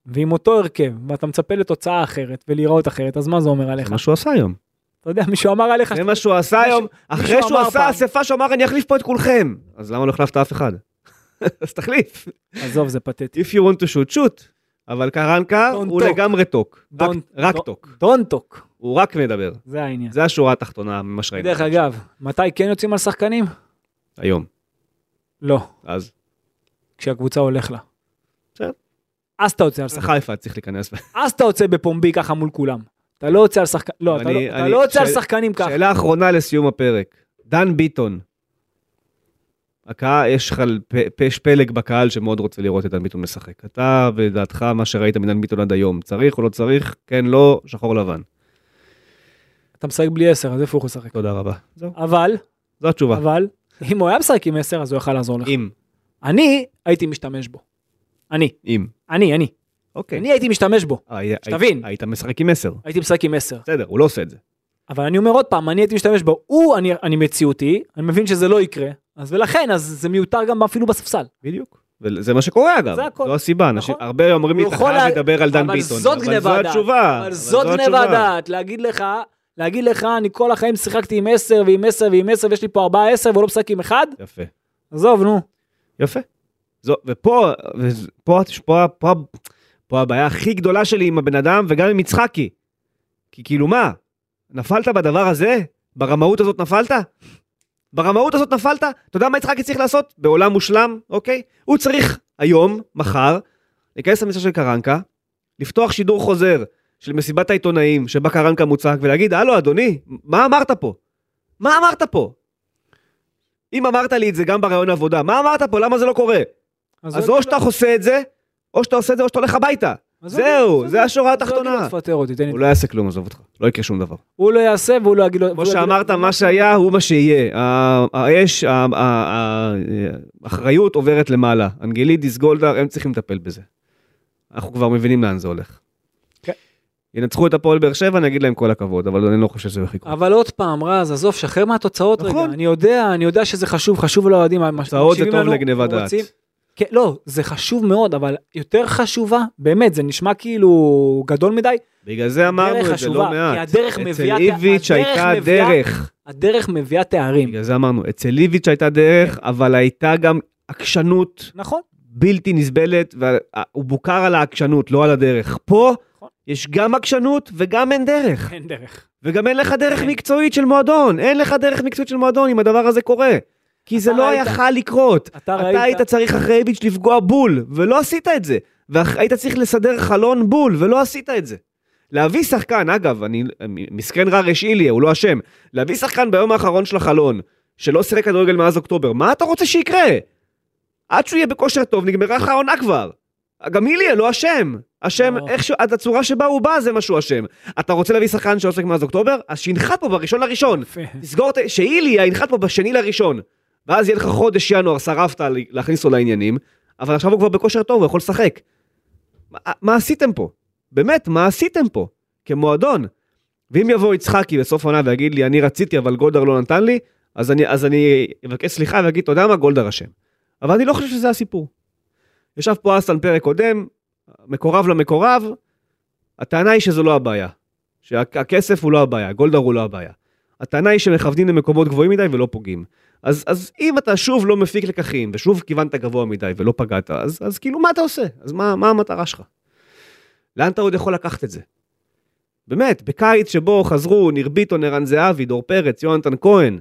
ועם אותו הרכב, ואתה מצפה לתוצאה אחרת ולהיראות אחרת, אז מה זה אומר עליך? זה מה שהוא עשה היום. אתה יודע, מישהו אמר עליך, זה מה שהוא עשה היום, אחרי שהוא עשה. אספה שהוא אמר אני אחליף פה את כולכם. אז למה לא החלפת אף אחד? אז תחליף. עזוב, זה פתטי. If you want to shoot, shoot. אבל קרנקה הוא. לגמרי טוק. רק- רק don't- טוק. הוא רק מדבר. זה העניין. זה השורה התחתונה ממה שראינו. דרך אגב, מתי כן יוצאים על שחקנים? היום. לא, אז כשהקבוצה הולך לה. בסדר. אז אתה יוצא על שחקן. חיפה צריך להיכנס. אז אתה יוצא בפומבי ככה מול כולם. אתה לא יוצא על שחקנים, לא, אתה אני- לא- אתה אני- לא יוצא על שחקנים ככה. שאלה אחרונה לסיום הפרק. דן ביטון. הקהל, יש לך פלג בקהל שמאוד רוצה לראות את דן ביטון משחק. אתה ודעתך, מה שראית מדן ביטון עד היום, צריך או לא צריך, כן, לא, שחור לבן. אתה משחק בלי 10, אז איפה הוא יכול לשחק? תודה רבה. זהו, אבל, זו התשובה. אבל, אם הוא היה משחק עם 10, אז הוא יכל לעזור לך. אם, אני הייתי משתמש בו. אני, אם. אני, אני. אוקיי. אני הייתי משתמש בו. אה, שתבין. היית משחק עם 10. הייתי משחק עם 10. בסדר, הוא לא עושה את זה. אבל אני אומר עוד פעם, אני הייתי משתמש בו. הוא, אני, אני מציאותי, אני מבין שזה לא יקרה, אז ולכן, אז זה מיותר גם אפילו בספסל. בדיוק. וזה מה שקורה אגב. זו הסיבה. נכון. הרבה אומרים לי, אתה חייב לדבר על דן אבל ביטון. זאת אבל גניבה זו דעת. אבל זאת גניבה. דעת, להגיד לך, להגיד לך, אני כל החיים שיחקתי עם 10 ועם 10 ועם 10 ויש לי פה 4 10 והוא לא משחק עם 1? יפה. עזוב, נו. יפה. זו, ופה, ופה, פה, פה, פה הבעיה הכי גדולה שלי עם הבן אדם וגם עם יצחקי. כי כאילו מה, נפלת בדבר הזה? ברמאות הזאת נפלת? ברמאות הזאת נפלת? אתה יודע מה יצחקי צריך לעשות? בעולם מושלם, אוקיי? הוא צריך היום, מחר, להיכנס למשרד של קרנקה, לפתוח שידור חוזר של מסיבת העיתונאים שבה קרנקה מוצג ולהגיד, הלו אדוני, מה אמרת פה? מה אמרת פה? אם אמרת לי את זה גם בראיון עבודה, מה אמרת פה? למה זה לא קורה? אז הוא או יגיד שאתה לו- עושה את זה, או שאתה עושה את זה או שאתה הולך הביתה. אז הוא זהו, זה השורה אז לו, התחתונה. תפטר אותי, תן לי. הוא לא יעשה כלום, עזוב אותך. לא יקרה שום דבר. הוא לא יעשה והוא לא יגיד לו... כמו שאמרת, מה שהיה הוא מה שיהיה. האש, האחריות עוברת למעלה. אנגלידיס, גולדהר, הם צריכים לטפל בזה. אנחנו כבר מבינים לאן זה הולך. כן. ינצחו את הפועל באר שבע, נגיד להם כל הכבוד, אבל אני לא חושב שזה הולך לקרות. אבל עוד פעם, רז, עזוב, שחרר מהתוצאות רגע. נכון. אני יודע, אני יודע שזה חשוב, חשוב לאוהדים. תוצאות זה טוב לנו, לגניבה דעת. כן, לא, זה חשוב מאוד, אבל יותר חשובה, באמת, זה נשמע כאילו גדול מדי, בגלל זה אמרנו את זה לא מעט. כי הדרך אצל מביאה- איביץ' הדרך הייתה מביאה- דרך. הדרך מביאה תארים. בגלל זה אמרנו, אצל איביץ' הייתה דרך, אבל הייתה גם עקשנות נכון, בלתי נסבלת, והוא בוקר על העקשנות, לא על הדרך. פה. יש גם עקשנות וגם אין דרך. אין דרך. וגם אין לך דרך כן. מקצועית של מועדון. אין לך דרך מקצועית של מועדון אם הדבר הזה קורה. כי זה אתה לא יכל לקרות. אתה אתה ראית- היית צריך אחרי איביץ' לפגוע בול, ולא עשית את זה. והיית צריך לסדר חלון בול, ולא עשית את זה. להביא שחקן, אגב, אני, מסכן רר השאיליה, הוא לא אשם. להביא שחקן ביום האחרון של החלון, שלא שיחק כדורגל מאז אוקטובר, מה אתה רוצה שיקרה? עד שהוא יהיה בכושר טוב, נגמרה לך העונה כבר. גם איליה לא אשם. אשם. איך ש... הצורה שבה הוא בא זה מה שהוא אשם. אתה רוצה להביא שחקן שעוסק מאז אוקטובר? אז שינחת פה בראשון לראשון. תסגור את... שאיליה ינחת פה בשני לראשון. ואז יהיה לך חודש ינואר, שרפת להכניס אותו לעניינים, אבל עכשיו הוא כבר בכושר טוב, הוא יכול לשחק. מה, מה עשיתם פה? באמת, מה עשיתם פה? כמועדון. ואם יבוא יצחקי בסוף העונה ויגיד לי, אני רציתי אבל גולדהר לא נתן לי, אז אני, אז אני אבקש סליחה ואגיד, אתה יודע מה, גולדהר אשם. אבל אני לא חושב שזה הסיפור. ישב פה אסטן פרק קודם, מקורב למקורב, הטענה היא שזו לא הבעיה. שהכסף הוא לא הבעיה, גולדהר הוא לא הבעיה. הטענה היא שמכוונים למקומות גבוהים מדי ולא פוגעים. אז, אז אם אתה שוב לא מפיק לקחים, ושוב כיוונת גבוה מדי ולא פגעת, אז, אז כאילו מה אתה עושה? אז מה, מה המטרה שלך? לאן אתה עוד יכול לקחת את זה? באמת, בקיץ שבו חזרו ניר ביטון, ערן זהבי, דור פרץ, יונתן כהן,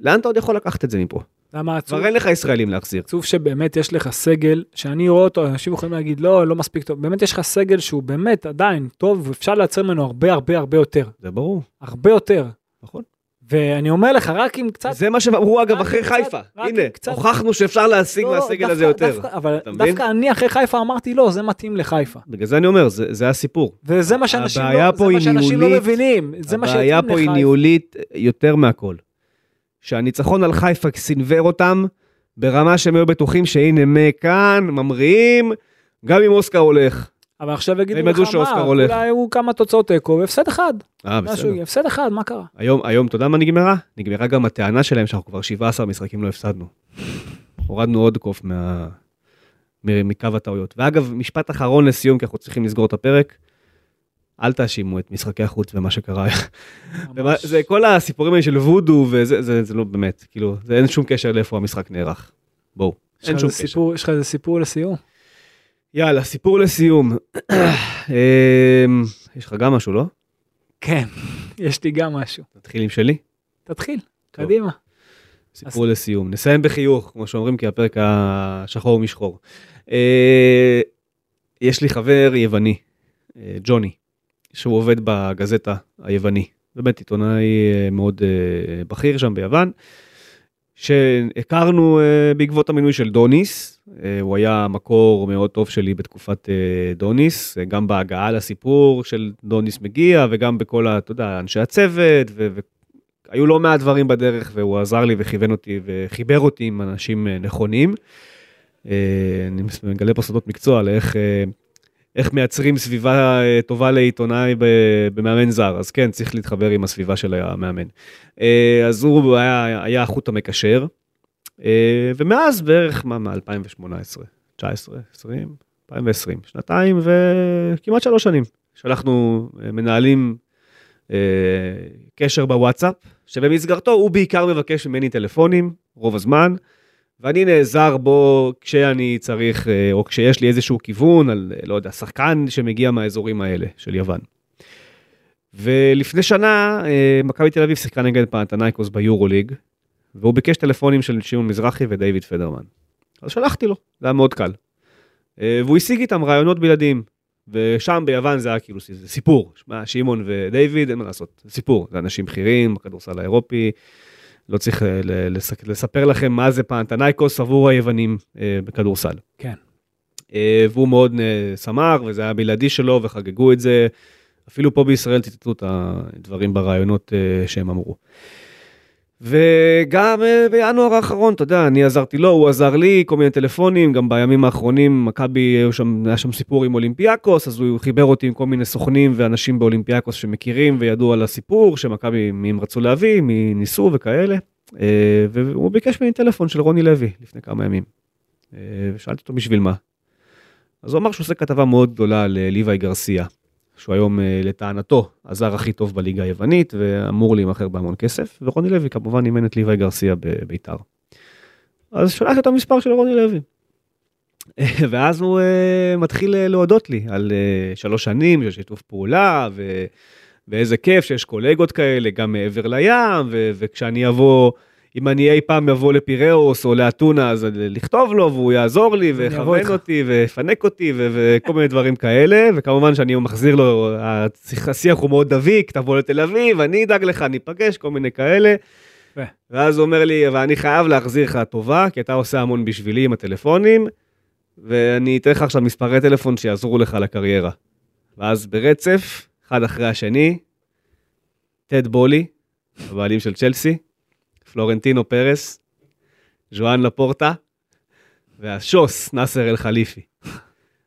לאן אתה עוד יכול לקחת את זה מפה? למה עצוב? כבר אין לך ישראלים להחזיר. עצוב שבאמת יש לך סגל, שאני רואה אותו, אנשים יכולים להגיד, לא, לא מספיק טוב. באמת יש לך סגל שהוא באמת עדיין טוב, ואפשר לייצר ממנו הרבה הרבה הרבה יותר. זה ברור, הרבה יותר. נכון. ואני אומר לך, רק אם קצת... זה מה שהם אמרו אגב אחרי קצת- חיפה. הנה, קצת- הוכחנו שאפשר להשיג לא, מהסגל דווקא- הזה יותר. דווקא, אבל? דווקא אני אחרי חיפה אמרתי, לא, זה מתאים לחיפה. בגלל זה אני אומר, זה זה הסיפור. וזה מה שאנשים לא, זה מה שאנשים לא ניהולית. מבינים. זה מה הבעיה פה היא לחיפה. ניהולית יותר מהכל. שהניצחון על חיפה סינוור אותם ברמה שהם היו בטוחים שהנה מכאן, ממריאים, גם אם אוסקר הולך. אבל עכשיו יגידו לך מה. אולי היו כמה תוצאות תיקו והפסד אחד. אה, בסדר. הפסד אחד, מה קרה? היום, היום, אתה יודע מה נגמרה? נגמרה גם הטענה שלהם שאנחנו כבר 17 משחקים לא הפסדנו. הורדנו עוד קוף מה... מקו הטעויות. ואגב, משפט אחרון לסיום, כי אנחנו צריכים לסגור את הפרק. אל תאשימו את משחקי החוץ ומה שקרה. זה כל הסיפורים האלה של וודו וזה, זה, זה לא באמת, כאילו, זה אין שום קשר לאיפה המשחק נערך. בואו, אין שום קשר. סיפור- יש לך איזה סיפור לסיום? יאללה, סיפור לסיום. אמ, יש לך גם משהו, לא? כן, יש לי גם משהו. נתחיל עם שלי. תתחיל. קדימה. סיפור לסיום. נסיים בחיוך, כמו שאומרים, כי הפרק השחור משחור. אה, יש לי חבר יווני, אה, ג'וני, שהוא עובד בגזטה היווני. באמת עיתונאי אה, מאוד אה, בכיר שם ביוון, שהכרנו אה, בעקבות המינוי של דוניס. הוא היה מקור מאוד טוב שלי בתקופת דוניס, גם בהגעה לסיפור של דוניס מגיע, וגם בכל, אתה יודע, אנשי הצוות, ו- ו- היו לא מעט דברים בדרך והוא עזר לי וכיוון אותי וחיבר אותי עם אנשים נכונים. אני מגלה פה סודות מקצוע לאיך איך מייצרים סביבה אה, טובה לעיתונאי במאמן זר, אז כן, צריך להתחבר עם הסביבה של המאמן. אה, אז הוא היה, היה החוט המקשר, אה, ומאז בערך, מה, מ-2018, 19, 20, 2020, שנתיים וכמעט שלוש שנים, שאנחנו מנהלים קשר בוואטסאפ, שבמסגרתו הוא בעיקר מבקש ממני טלפונים, רוב הזמן, ואני נעזר בו כשאני צריך, אה, או כשיש לי איזשהו כיוון על, אה, לא יודע, שחקן שמגיע מהאזורים האלה של יוון. ולפני שנה, אה, מכבי תל אביב שיחקה נגד פנתנייקוס ביורוליג, והוא ביקש טלפונים של שמעון מזרחי ודייוויד פדרמן. אז שלחתי לו, זה היה מאוד קל. והוא השיג איתם רעיונות בלעדיים. ושם ביוון זה היה כאילו סיפור, שמע, שמעון ודייוויד, אין מה לעשות, סיפור, זה אנשים בכירים בכדורסל האירופי, לא צריך אה, לספר לכם מה זה פנתנייקוס עבור היוונים אה, בכדורסל. כן. אה, והוא מאוד שמח, וזה היה בלעדי שלו, וחגגו את זה. אפילו פה בישראל ציטטו את הדברים ברעיונות שהם אמרו. וגם אה, בינואר האחרון, אתה יודע, אני עזרתי לו, הוא עזר לי, כל מיני טלפונים, גם בימים האחרונים, מכבי, שם- היה שם סיפור עם אולימפיאקוס, אז הוא חיבר אותי עם כל מיני סוכנים ואנשים באולימפיאקוס שמכירים וידעו על הסיפור, שמכבי, מי הם רצו להביא, מי ניסו וכאלה. אה, והוא ביקש ממני טלפון של רוני לוי לפני כמה ימים. אה, ושאלתי אותו בשביל מה. אז הוא אמר שהוא עושה כתבה מאוד גדולה על אה, ליוואי גרסיה, שהוא היום אה, לטענתו הזר הכי טוב בליגה היוונית ואמור להימכר בהמון כסף, ורוני לוי כמובן אימן את ליוואי גרסיה בביתר. אז שלחתי את המספר של רוני לוי. ואז הוא uh, מתחיל uh, להודות לי על uh, שלוש שנים של שיתוף פעולה ו... ואיזה כיף שיש קולגות כאלה גם מעבר לים ו... וכשאני אבוא אם אני אי פעם אבוא לפיראוס או לאתונה אז לכתוב לו והוא יעזור לי ויכוון. אותי ויפנק אותי. וכל מיני דברים כאלה וכמובן שאני מחזיר לו השיח השיח הוא מאוד דביק תבוא לתל אביב אני אדאג לך ניפגש כל מיני כאלה. ו- ואז הוא אומר לי ואני חייב להחזיר לך טובה כי אתה עושה המון בשבילי עם הטלפונים ואני אתן לך עכשיו מספרי טלפון שיעזרו לך לקריירה. ואז ברצף, אחד אחרי השני, טד בולי, הבעלים של צ'לסי, פלורנטינו פרס, ז'ואן לפורטה, והשוס, נאסר אל חליפי.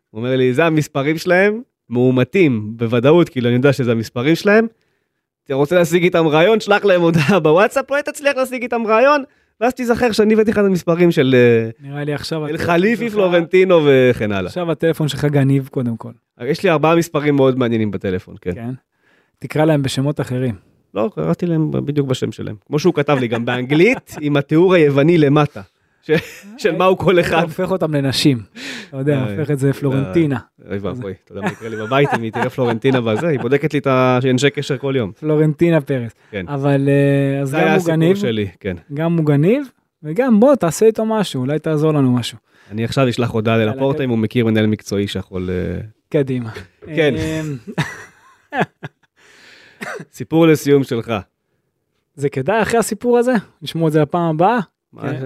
הוא אומר לי, זה המספרים שלהם, מאומתים בוודאות, כאילו אני יודע שזה המספרים שלהם. אתה רוצה להשיג איתם רעיון, שלח להם הודעה בוואטסאפ, אולי תצליח להשיג איתם רעיון, ואז תיזכר שאני הבאתי לך את המספרים של אה, נראה לי עכשיו... אל חליפי, פלורנטינו וכן הלאה. עכשיו הטלפון שלך גניב קודם כל, יש לי ארבעה מספרים מאוד מעניינים בטלפון, כן. כן? תקרא להם בשמות אחרים. לא, קראתי להם בדיוק בשם שלהם. כמו שהוא כתב לי, גם באנגלית, עם התיאור היווני למטה. של מהו כל אחד. הופך אותם לנשים. אתה יודע, אה, הופך את זה פלורנטינה. אוי ואבוי, אתה יודע מה יקרה לי בבית אם היא תראה פלורנטינה בזה, היא בודקת לי את האנשי קשר כל יום. פלורנטינה פרס. כן. אבל אה, אז זה גם היה הוא הסיפור גניב, שלי, כן. גם הוא גניב, וגם בוא, תעשה איתו משהו, אולי תעזור לנו משהו. אני עכשיו אשלח הודעה ללפורטה. אם הוא מכיר מנהל מקצועי שיכול... אה, קדימה. כן. סיפור לסיום שלך. זה כדאי אחרי הסיפור הזה? נשמור את זה לפעם הבאה? כן.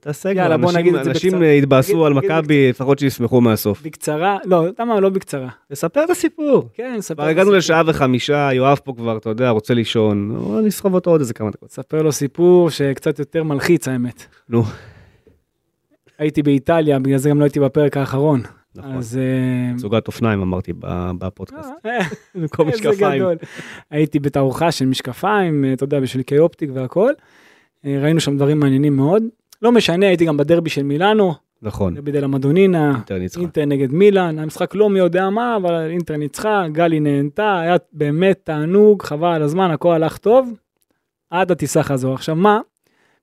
תעשה יאללה, כבר, בוא אנשים- נגיד את זה אנשים בקצרה. אה, יתבאסו על מכבי, לפחות שישמחו מהסוף. בקצרה, לא, למה לא בקצרה? תספר את הסיפור. כן, נספר כבר לו הגענו סיפור. לשעה וחמישה, יואב פה כבר, אתה יודע, רוצה לישון. בוא נסחוב אותו עוד איזה כמה דקות. ספר לו סיפור שקצת יותר מלחיץ האמת. נו. הייתי באיטליה, בגלל זה גם לא הייתי בפרק האחרון. נכון. אז... אה, זוגת אופניים אמרתי בפודקאסט. אה, במקום איזה משקפיים. גדול. הייתי בתערוכה של משקפיים, אה, אתה יודע, בשביל קי אופטיק והכל. אה, ראינו שם דברים מעניינים מאוד. לא משנה, הייתי גם בדרבי של מילאנו, נכון. דרבי דלה מדונינה, אינטר ניצחה. אינטר נגד מילאן, המשחק לא מי יודע מה, אבל אינטר ניצחה, גלי נהנתה, היה באמת תענוג, חבל על הזמן, הכל הלך טוב, עד הטיסה חזור. עכשיו מה,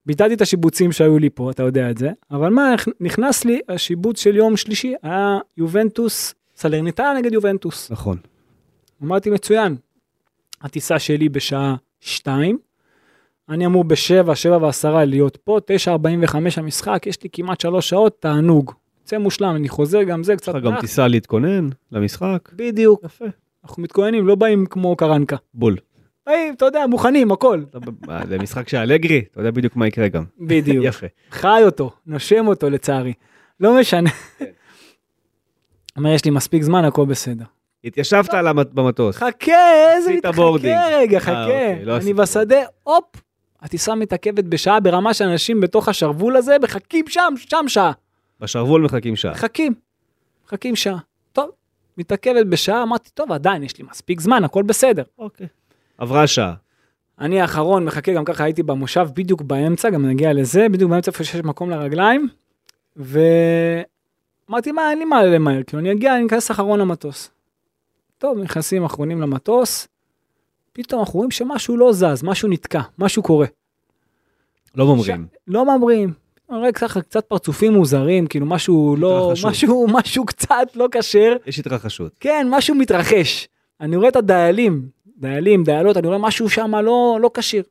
ביטלתי את השיבוצים שהיו לי פה, אתה יודע את זה, אבל מה, נכנס לי השיבוץ של יום שלישי, היה יובנטוס, סלרניטה נגד יובנטוס. נכון. אמרתי מצוין, הטיסה שלי בשעה 2, אני אמור בשבע, שבע ועשרה להיות פה, 9.45 המשחק, יש לי כמעט שלוש שעות, תענוג. יוצא מושלם, אני חוזר גם זה, יש קצת לך גם. טיסה להתכונן למשחק. בדיוק, יפה. אנחנו מתכוננים, לא באים כמו קרנקה. בול. באים, אתה יודע, מוכנים, הכל. מה, זה משחק של אלגרי, אתה יודע בדיוק מה יקרה גם. בדיוק. יפה. חי אותו, נושם אותו לצערי. לא משנה. כן. אומר, יש לי מספיק זמן, הכל בסדר. התיישבת על במטוס. חכה, איזה מתחכה. רגע, אה, חכה. אוקיי, לא אני בשדה, הופ, הטיסה מתעכבת בשעה ברמה שאנשים בתוך השרוול הזה מחכים שם, שם שעה. בשרוול מחכים שעה. מחכים, מחכים שעה. טוב, מתעכבת בשעה, אמרתי, טוב, עדיין יש לי מספיק זמן, הכל בסדר. אוקיי. עברה שעה. אני האחרון מחכה, גם ככה הייתי במושב בדיוק באמצע, גם נגיע לזה, בדיוק באמצע איפה שיש מקום לרגליים. ואמרתי, מה, אין לי מה למהר, כאילו אני אגיע, אני אכנס אחרון למטוס. טוב, נכנסים אחרונים למטוס, פתאום אנחנו רואים שמשהו לא זז, משהו נתקע, משהו קורה. לא ממרים. לא ממריאים. אני רואה ככה קצת פרצופים מוזרים, כאילו משהו לא. משהו, משהו קצת לא כשר. יש התרחשות. כן, משהו מתרחש. אני רואה את הדיילים, דיילים, דיילות, אני רואה משהו שם לא, לא כשיר.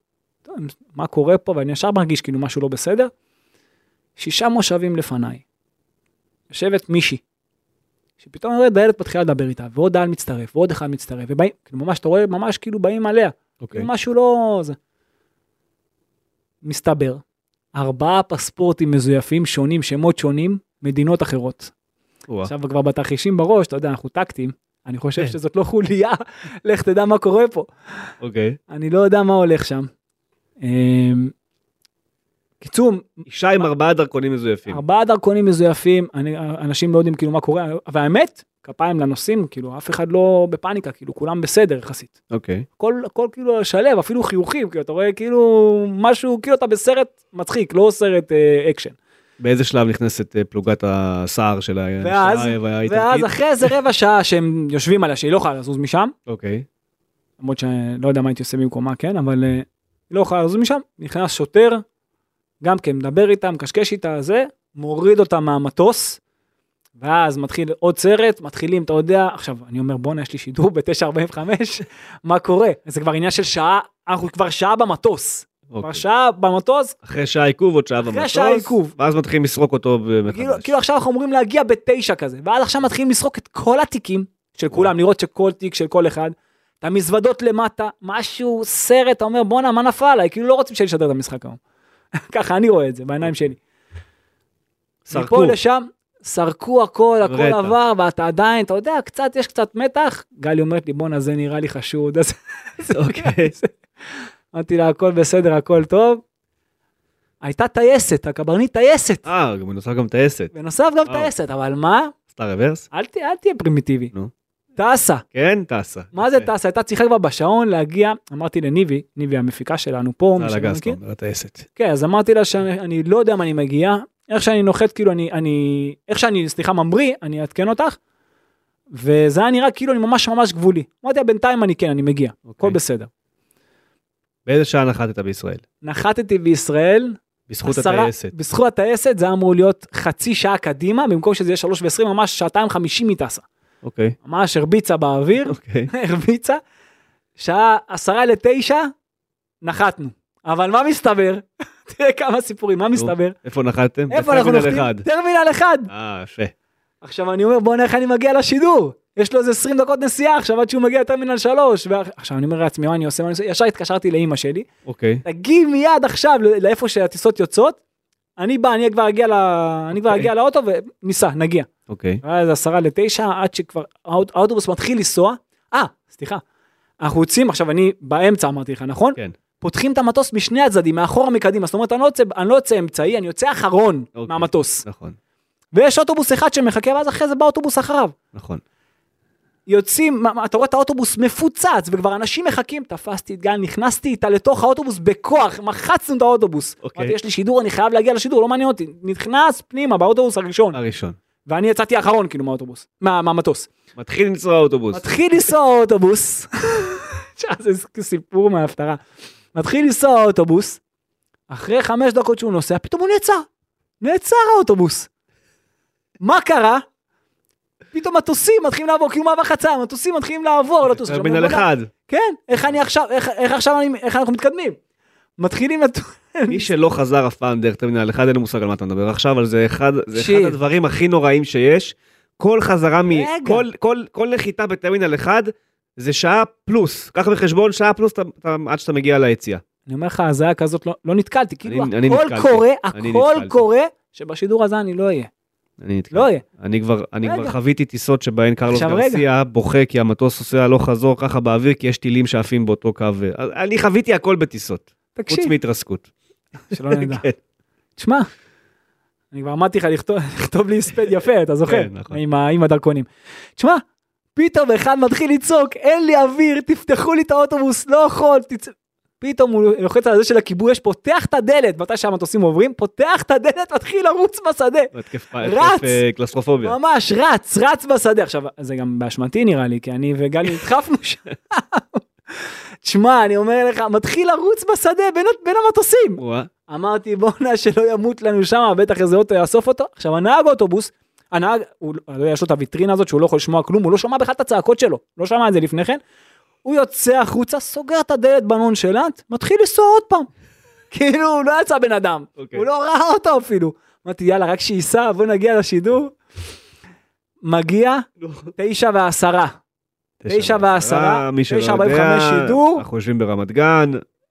מה קורה פה? ואני ישר מרגיש כאילו משהו לא בסדר. שישה מושבים לפניי. יושבת מישהי. שפתאום אני רואה דיילת מתחילה לדבר איתה, ועוד דייל מצטרף, ועוד אחד מצטרף, ובאים, כאילו ממש, אתה רואה, ממש כאילו באים עליה. אוקיי. משהו לא... זה. מסתבר, ארבעה פספורטים מזויפים שונים, שמות שונים, מדינות אחרות. וואה. עכשיו כבר בתרחישים בראש, אתה יודע, אנחנו טקטיים, אני חושב כן. שזאת לא חוליה, לך תדע מה קורה פה. אוקיי. אני לא יודע מה הולך שם. אמ, קיצור, אישה עם ארבעה דרכונים מזויפים. ארבעה דרכונים מזויפים, אני, אנשים לא יודעים כאילו מה קורה, והאמת, כפיים לנוסעים, כאילו אף אחד לא בפאניקה, כאילו כולם בסדר יחסית. אוקיי. הכל, הכל כאילו שלב, אפילו חיוכים, כאילו אתה רואה כאילו משהו, כאילו אתה בסרט מצחיק, לא סרט אה, אקשן. באיזה שלב נכנסת אה, פלוגת הסער של ואז, ואז? אחרי איזה רבע שעה שהם יושבים עליה, שהיא לא יכולה לזוז משם, אוקיי. למרות שאני לא יודע מה הייתי עושה במקומה, כן, אבל אה, היא לא יכולה לזוז משם, נכנס שוטר, גם כן מדבר איתה, מקשקש איתה, זה, מוריד אותה מהמטוס, ואז מתחיל עוד סרט, מתחילים, אתה יודע, עכשיו, אני אומר, בואנה, יש לי שידור ב-9.45, מה קורה? זה כבר עניין של שעה, אנחנו כבר שעה במטוס. אוקיי. שעה במטוס, אחרי שעה עיכוב עוד שעה במטוס. שעה עיכוב. ואז מתחילים לסרוק אותו מחדש. כאילו, כאילו עכשיו אנחנו אמורים להגיע בתשע כזה, ואז עכשיו מתחילים לסרוק את כל התיקים של כולם, לראות שכל תיק של כל אחד, את המזוודות למטה, משהו, סרט, אתה אומר בואנה מה נפל עליי, כאילו לא רוצים שנשדר את המשחק היום. ככה אני רואה את זה בעיניים שלי. סרקו. מפה לשם, סרקו הכל, הכל רטח. עבר, ואתה עדיין, אתה יודע, קצת, יש קצת מתח. גלי אומרת לי, בואנה, זה נראה לי חשוד. אז אוקיי. אמרתי לה, הכל בסדר, הכל טוב. הייתה טייסת, הקברניט טייסת. אה, בנוסף גם טייסת. בנוסף גם. טייסת, אבל מה? עשתה רוורס? אל, תהיה פרימיטיבי. נו. טסה. כן, טסה. מה זה. טסה? הייתה צריכה כבר בשעון להגיע, אמרתי לניבי, ניבי המפיקה שלנו פה, מי על אתה מכיר. אומר, הטייסת. כן, אז אמרתי לה שאני לא יודע מה אני מגיע, איך שאני נוחת, כאילו אני, אני, איך שאני, סליחה, ממריא, אני אעדכן אותך, וזה היה נראה כאילו אני ממש ממש גבולי. אמרתי לה, בינתיים אני כן, אני מגיע, הכל אוקיי. בסדר. באיזה שעה נחתת בישראל? נחתתי בישראל, בזכות עשרה- הטייסת. בזכות הטייסת זה אמור להיות חצי שעה קדימה, במקום שזה יהיה שלוש ועשרים, ממש שעתיים חמישים מטסה. אוקיי. ממש הרביצה באוויר, אוקיי. הרביצה, שעה עשרה לתשע, נחתנו. אבל מה מסתבר? תראה כמה סיפורים, מה מסתבר? איפה נחתתם? איפה אנחנו? אחד. טרמינל אחד. אה, יפה. עכשיו אני אומר, בוא'נה, איך אני מגיע לשידור? יש לו איזה 20 דקות נסיעה עכשיו עד שהוא מגיע לטרמינל 3. ועכשיו אני אומר לעצמי, מה אני עושה? מה אני עושה? ישר התקשרתי לאימא שלי, אוקיי. תגיעי מיד עכשיו לאיפה שהטיסות יוצאות. אני בא, אני כבר אגיע, ל... אני כבר אוקיי. אגיע לאוטו וניסע, נגיע. אוקיי. היה איזה עשרה לתשע, עד שכבר האוט- האוטובוס מתחיל לנסוע. אה, סליחה. אנחנו יוצאים, עכשיו אני באמצע אמרתי לך, נכון? כן. פותחים את המטוס משני הצדדים, מאחורה מקדימה. זאת אומרת, אני לא יוצא, אני לא יוצא אמצעי, אני יוצא אחרון אוקיי. מהמטוס. נכון. ויש אוטובוס אחד שמחכה, ואז אחרי זה בא אוטובוס אחריו. נכון. יוצאים, אתה רואה את האוטובוס מפוצץ, וכבר אנשים מחכים, תפסתי את גל, נכנסתי איתה לתוך האוטובוס בכוח, מחצנו את האוטובוס. אוקיי. אמרתי, יש לי שידור, אני חייב להגיע לשידור, לא מעניין אותי. נכנס פנימה באוטובוס הראשון, הראשון. ואני יצאתי אחרון כאילו מהאוטובוס, מה- מהמטוס. מתחיל לנסוע האוטובוס. מתחיל לנסוע האוטובוס, זה סיפור מההפטרה. מתחיל לנסוע האוטובוס, אחרי חמש דקות שהוא נוסע, פתאום הוא נעצר. נעצר האוטובוס. מה קרה? פתאום מטוסים מתחילים לעבור, כאילו מעבר חצה, מטוסים מתחילים לעבור לטוס. עכשיו, טרמינל בוא'נה, אחד. כן, איך אני עכשיו, איך, איך עכשיו אני, איך אנחנו מתקדמים? מתחילים לטוס. מי שלא חזר אף פעם דרך טרמינל אחד, אין לו מושג על מה אתה מדבר עכשיו, אבל זה אחד זה אחד תקשיב. הדברים הכי נוראים שיש. כל חזרה מ... כל- כל- כל נחיתה בטרמינל אחד, זה שעה פלוס. קח בחשבון שעה פלוס עד שאתה מגיע ליציאה. אני אומר לך, הזיה כזאת לא, לא נתקלתי, כאילו אני- אני הכל נתקלתי. קורה, הכל נתקלתי. קורה, שבשידור הזה אני לא אהיה. אני נתקע. לא אהיה. אני כבר, אני כבר. חוויתי טיסות שבהן קרלוס. גרסיה בוכה כי המטוס עושה הלוך חזור ככה באוויר כי יש טילים שעפים באותו קו. אני חוויתי הכל בטיסות, חוץ תקשיב, מהתרסקות. שלא נדע. כן. תשמע, אני כבר אמרתי לך לכתוב, לי הספד יפה, אתה זוכר? כן, נכון. עם הדרכונים. תשמע, פתאום אחד מתחיל לצעוק, אין לי אוויר, תפתחו לי את האוטובוס, לא יכול, תצא. פתאום הוא לוחץ על זה של הכיבוי אש, פותח את הדלת, מתי שהמטוסים עוברים, פותח את הדלת, מתחיל לרוץ בשדה. רץ. אה, קלסטרופוביה. ממש, רץ, רץ בשדה. עכשיו, זה גם באשמתי נראה לי, כי אני וגלי נדחפנו שם. תשמע, אני אומר לך, מתחיל לרוץ בשדה בין, בין המטוסים. אמרתי בואנה שלא ימות לנו שם בטח איזה אוטו יאסוף אותו עכשיו הנהג אוטובוס הנהג הוא לא יש לו את הוויטרינה הזאת שהוא לא יכול לשמוע כלום הוא לא שמע בכלל את הצעקות שלו לא שמע את זה לפני כן. הוא יוצא החוצה סוגר את הדלת בנונשלנט מתחיל לנסוע עוד פעם. כאילו הוא לא יצא בן אדם אוקיי. הוא לא ראה אותו אפילו. אמרתי יאללה רק שייסע בוא נגיע לשידור. מגיע תשע ועשרה תשע ועשרה, תשע ארבעים יודע, וחמש שידור. אנחנו יושבים ברמת גן,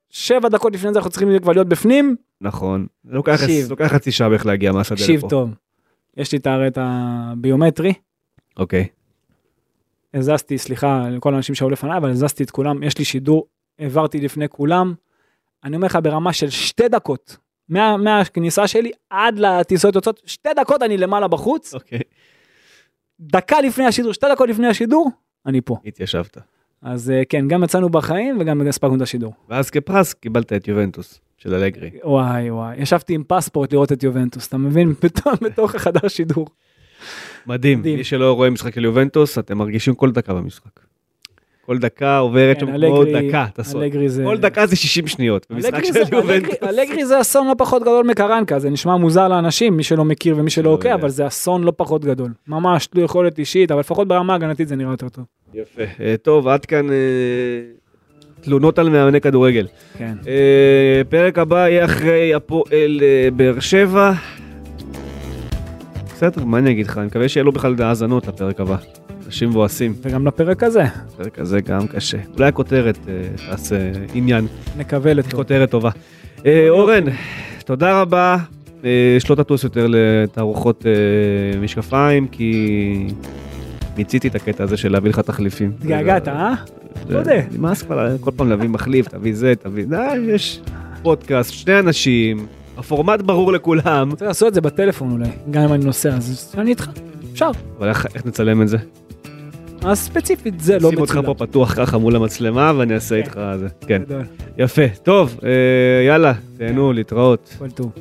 שבע דקות לפני זה אנחנו צריכים כבר להיות בפנים נכון. לוקח חצי שעה בערך להגיע מהשדה לפה. תקשיב טוב. יש לי את הרי את הביומטרי אוקיי. הזזתי, סליחה לכל האנשים שהיו לפניי, אבל הזזתי את כולם, יש לי שידור, העברתי לפני כולם. אני אומר לך ברמה של שתי דקות, מה, מהכניסה שלי עד לטיסות יוצאות, שתי דקות אני למעלה בחוץ, אוקיי. דקה לפני השידור, שתי דקות לפני השידור, אני פה. התיישבת. אז אה, כן, גם יצאנו בחיים וגם הספקנו את השידור. ואז כפרס קיבלת את יובנטוס של אלגרי. וואי וואי, ישבתי עם פספורט לראות את יובנטוס, אתה מבין? פתאום בתוך החדר שידור. מדהים. מדהים. מי שלא רואה משחק של יובנטוס, אתם מרגישים כל דקה במשחק. כל דקה עוברת כן, שם כמו דקה. תעשו. אלגרי זה... כל דקה זה 60 שניות. במשחק של יובנטוס. אלגרי- זה אסון לא פחות גדול מקרנקה, זה נשמע מוזר לאנשים, מי שלא מכיר ומי שלא לא עוקב, יודע. אבל זה אסון לא פחות גדול. ממש תלוי יכולת אישית, אבל לפחות ברמה הגנתית זה נראה יותר טוב. יפה. אה, טוב, עד כאן אה, תלונות על מאמני כדורגל. כן. אה, פרק הבא יהיה אחרי הפועל באר שבע. בסדר, מה אני אגיד לך? אני מקווה שיהיה לו בכלל האזנות לפרק הבא. אנשים מבואסים. וגם לפרק הזה, הפרק הזה גם קשה. אולי הכותרת אה, תעשה עניין. נקווה לטוב. כותרת טובה. אה, אורן, תודה רבה. אה, שלא תטוס יותר לתערוכות אה, משקפיים, כי מיציתי את הקטע הזה של להביא לך תחליפים. התגעגעת, אה? מודה. נמאס כבר כל פעם להביא מחליף, תביא זה, תביא... יש פודקאסט, שני אנשים, הפורמט ברור לכולם, צריך לעשות את זה בטלפון אולי, גם אם אני נוסע, אז אני איתך, אפשר. אבל איך איך נצלם את זה? אז ספציפית זה לא שים אותך מצולם. פה פתוח ככה מול המצלמה ואני אעשה כן. איתך זה. כן, יפה. טוב, אה, יאללה, תהנו, להתראות. כל טוב.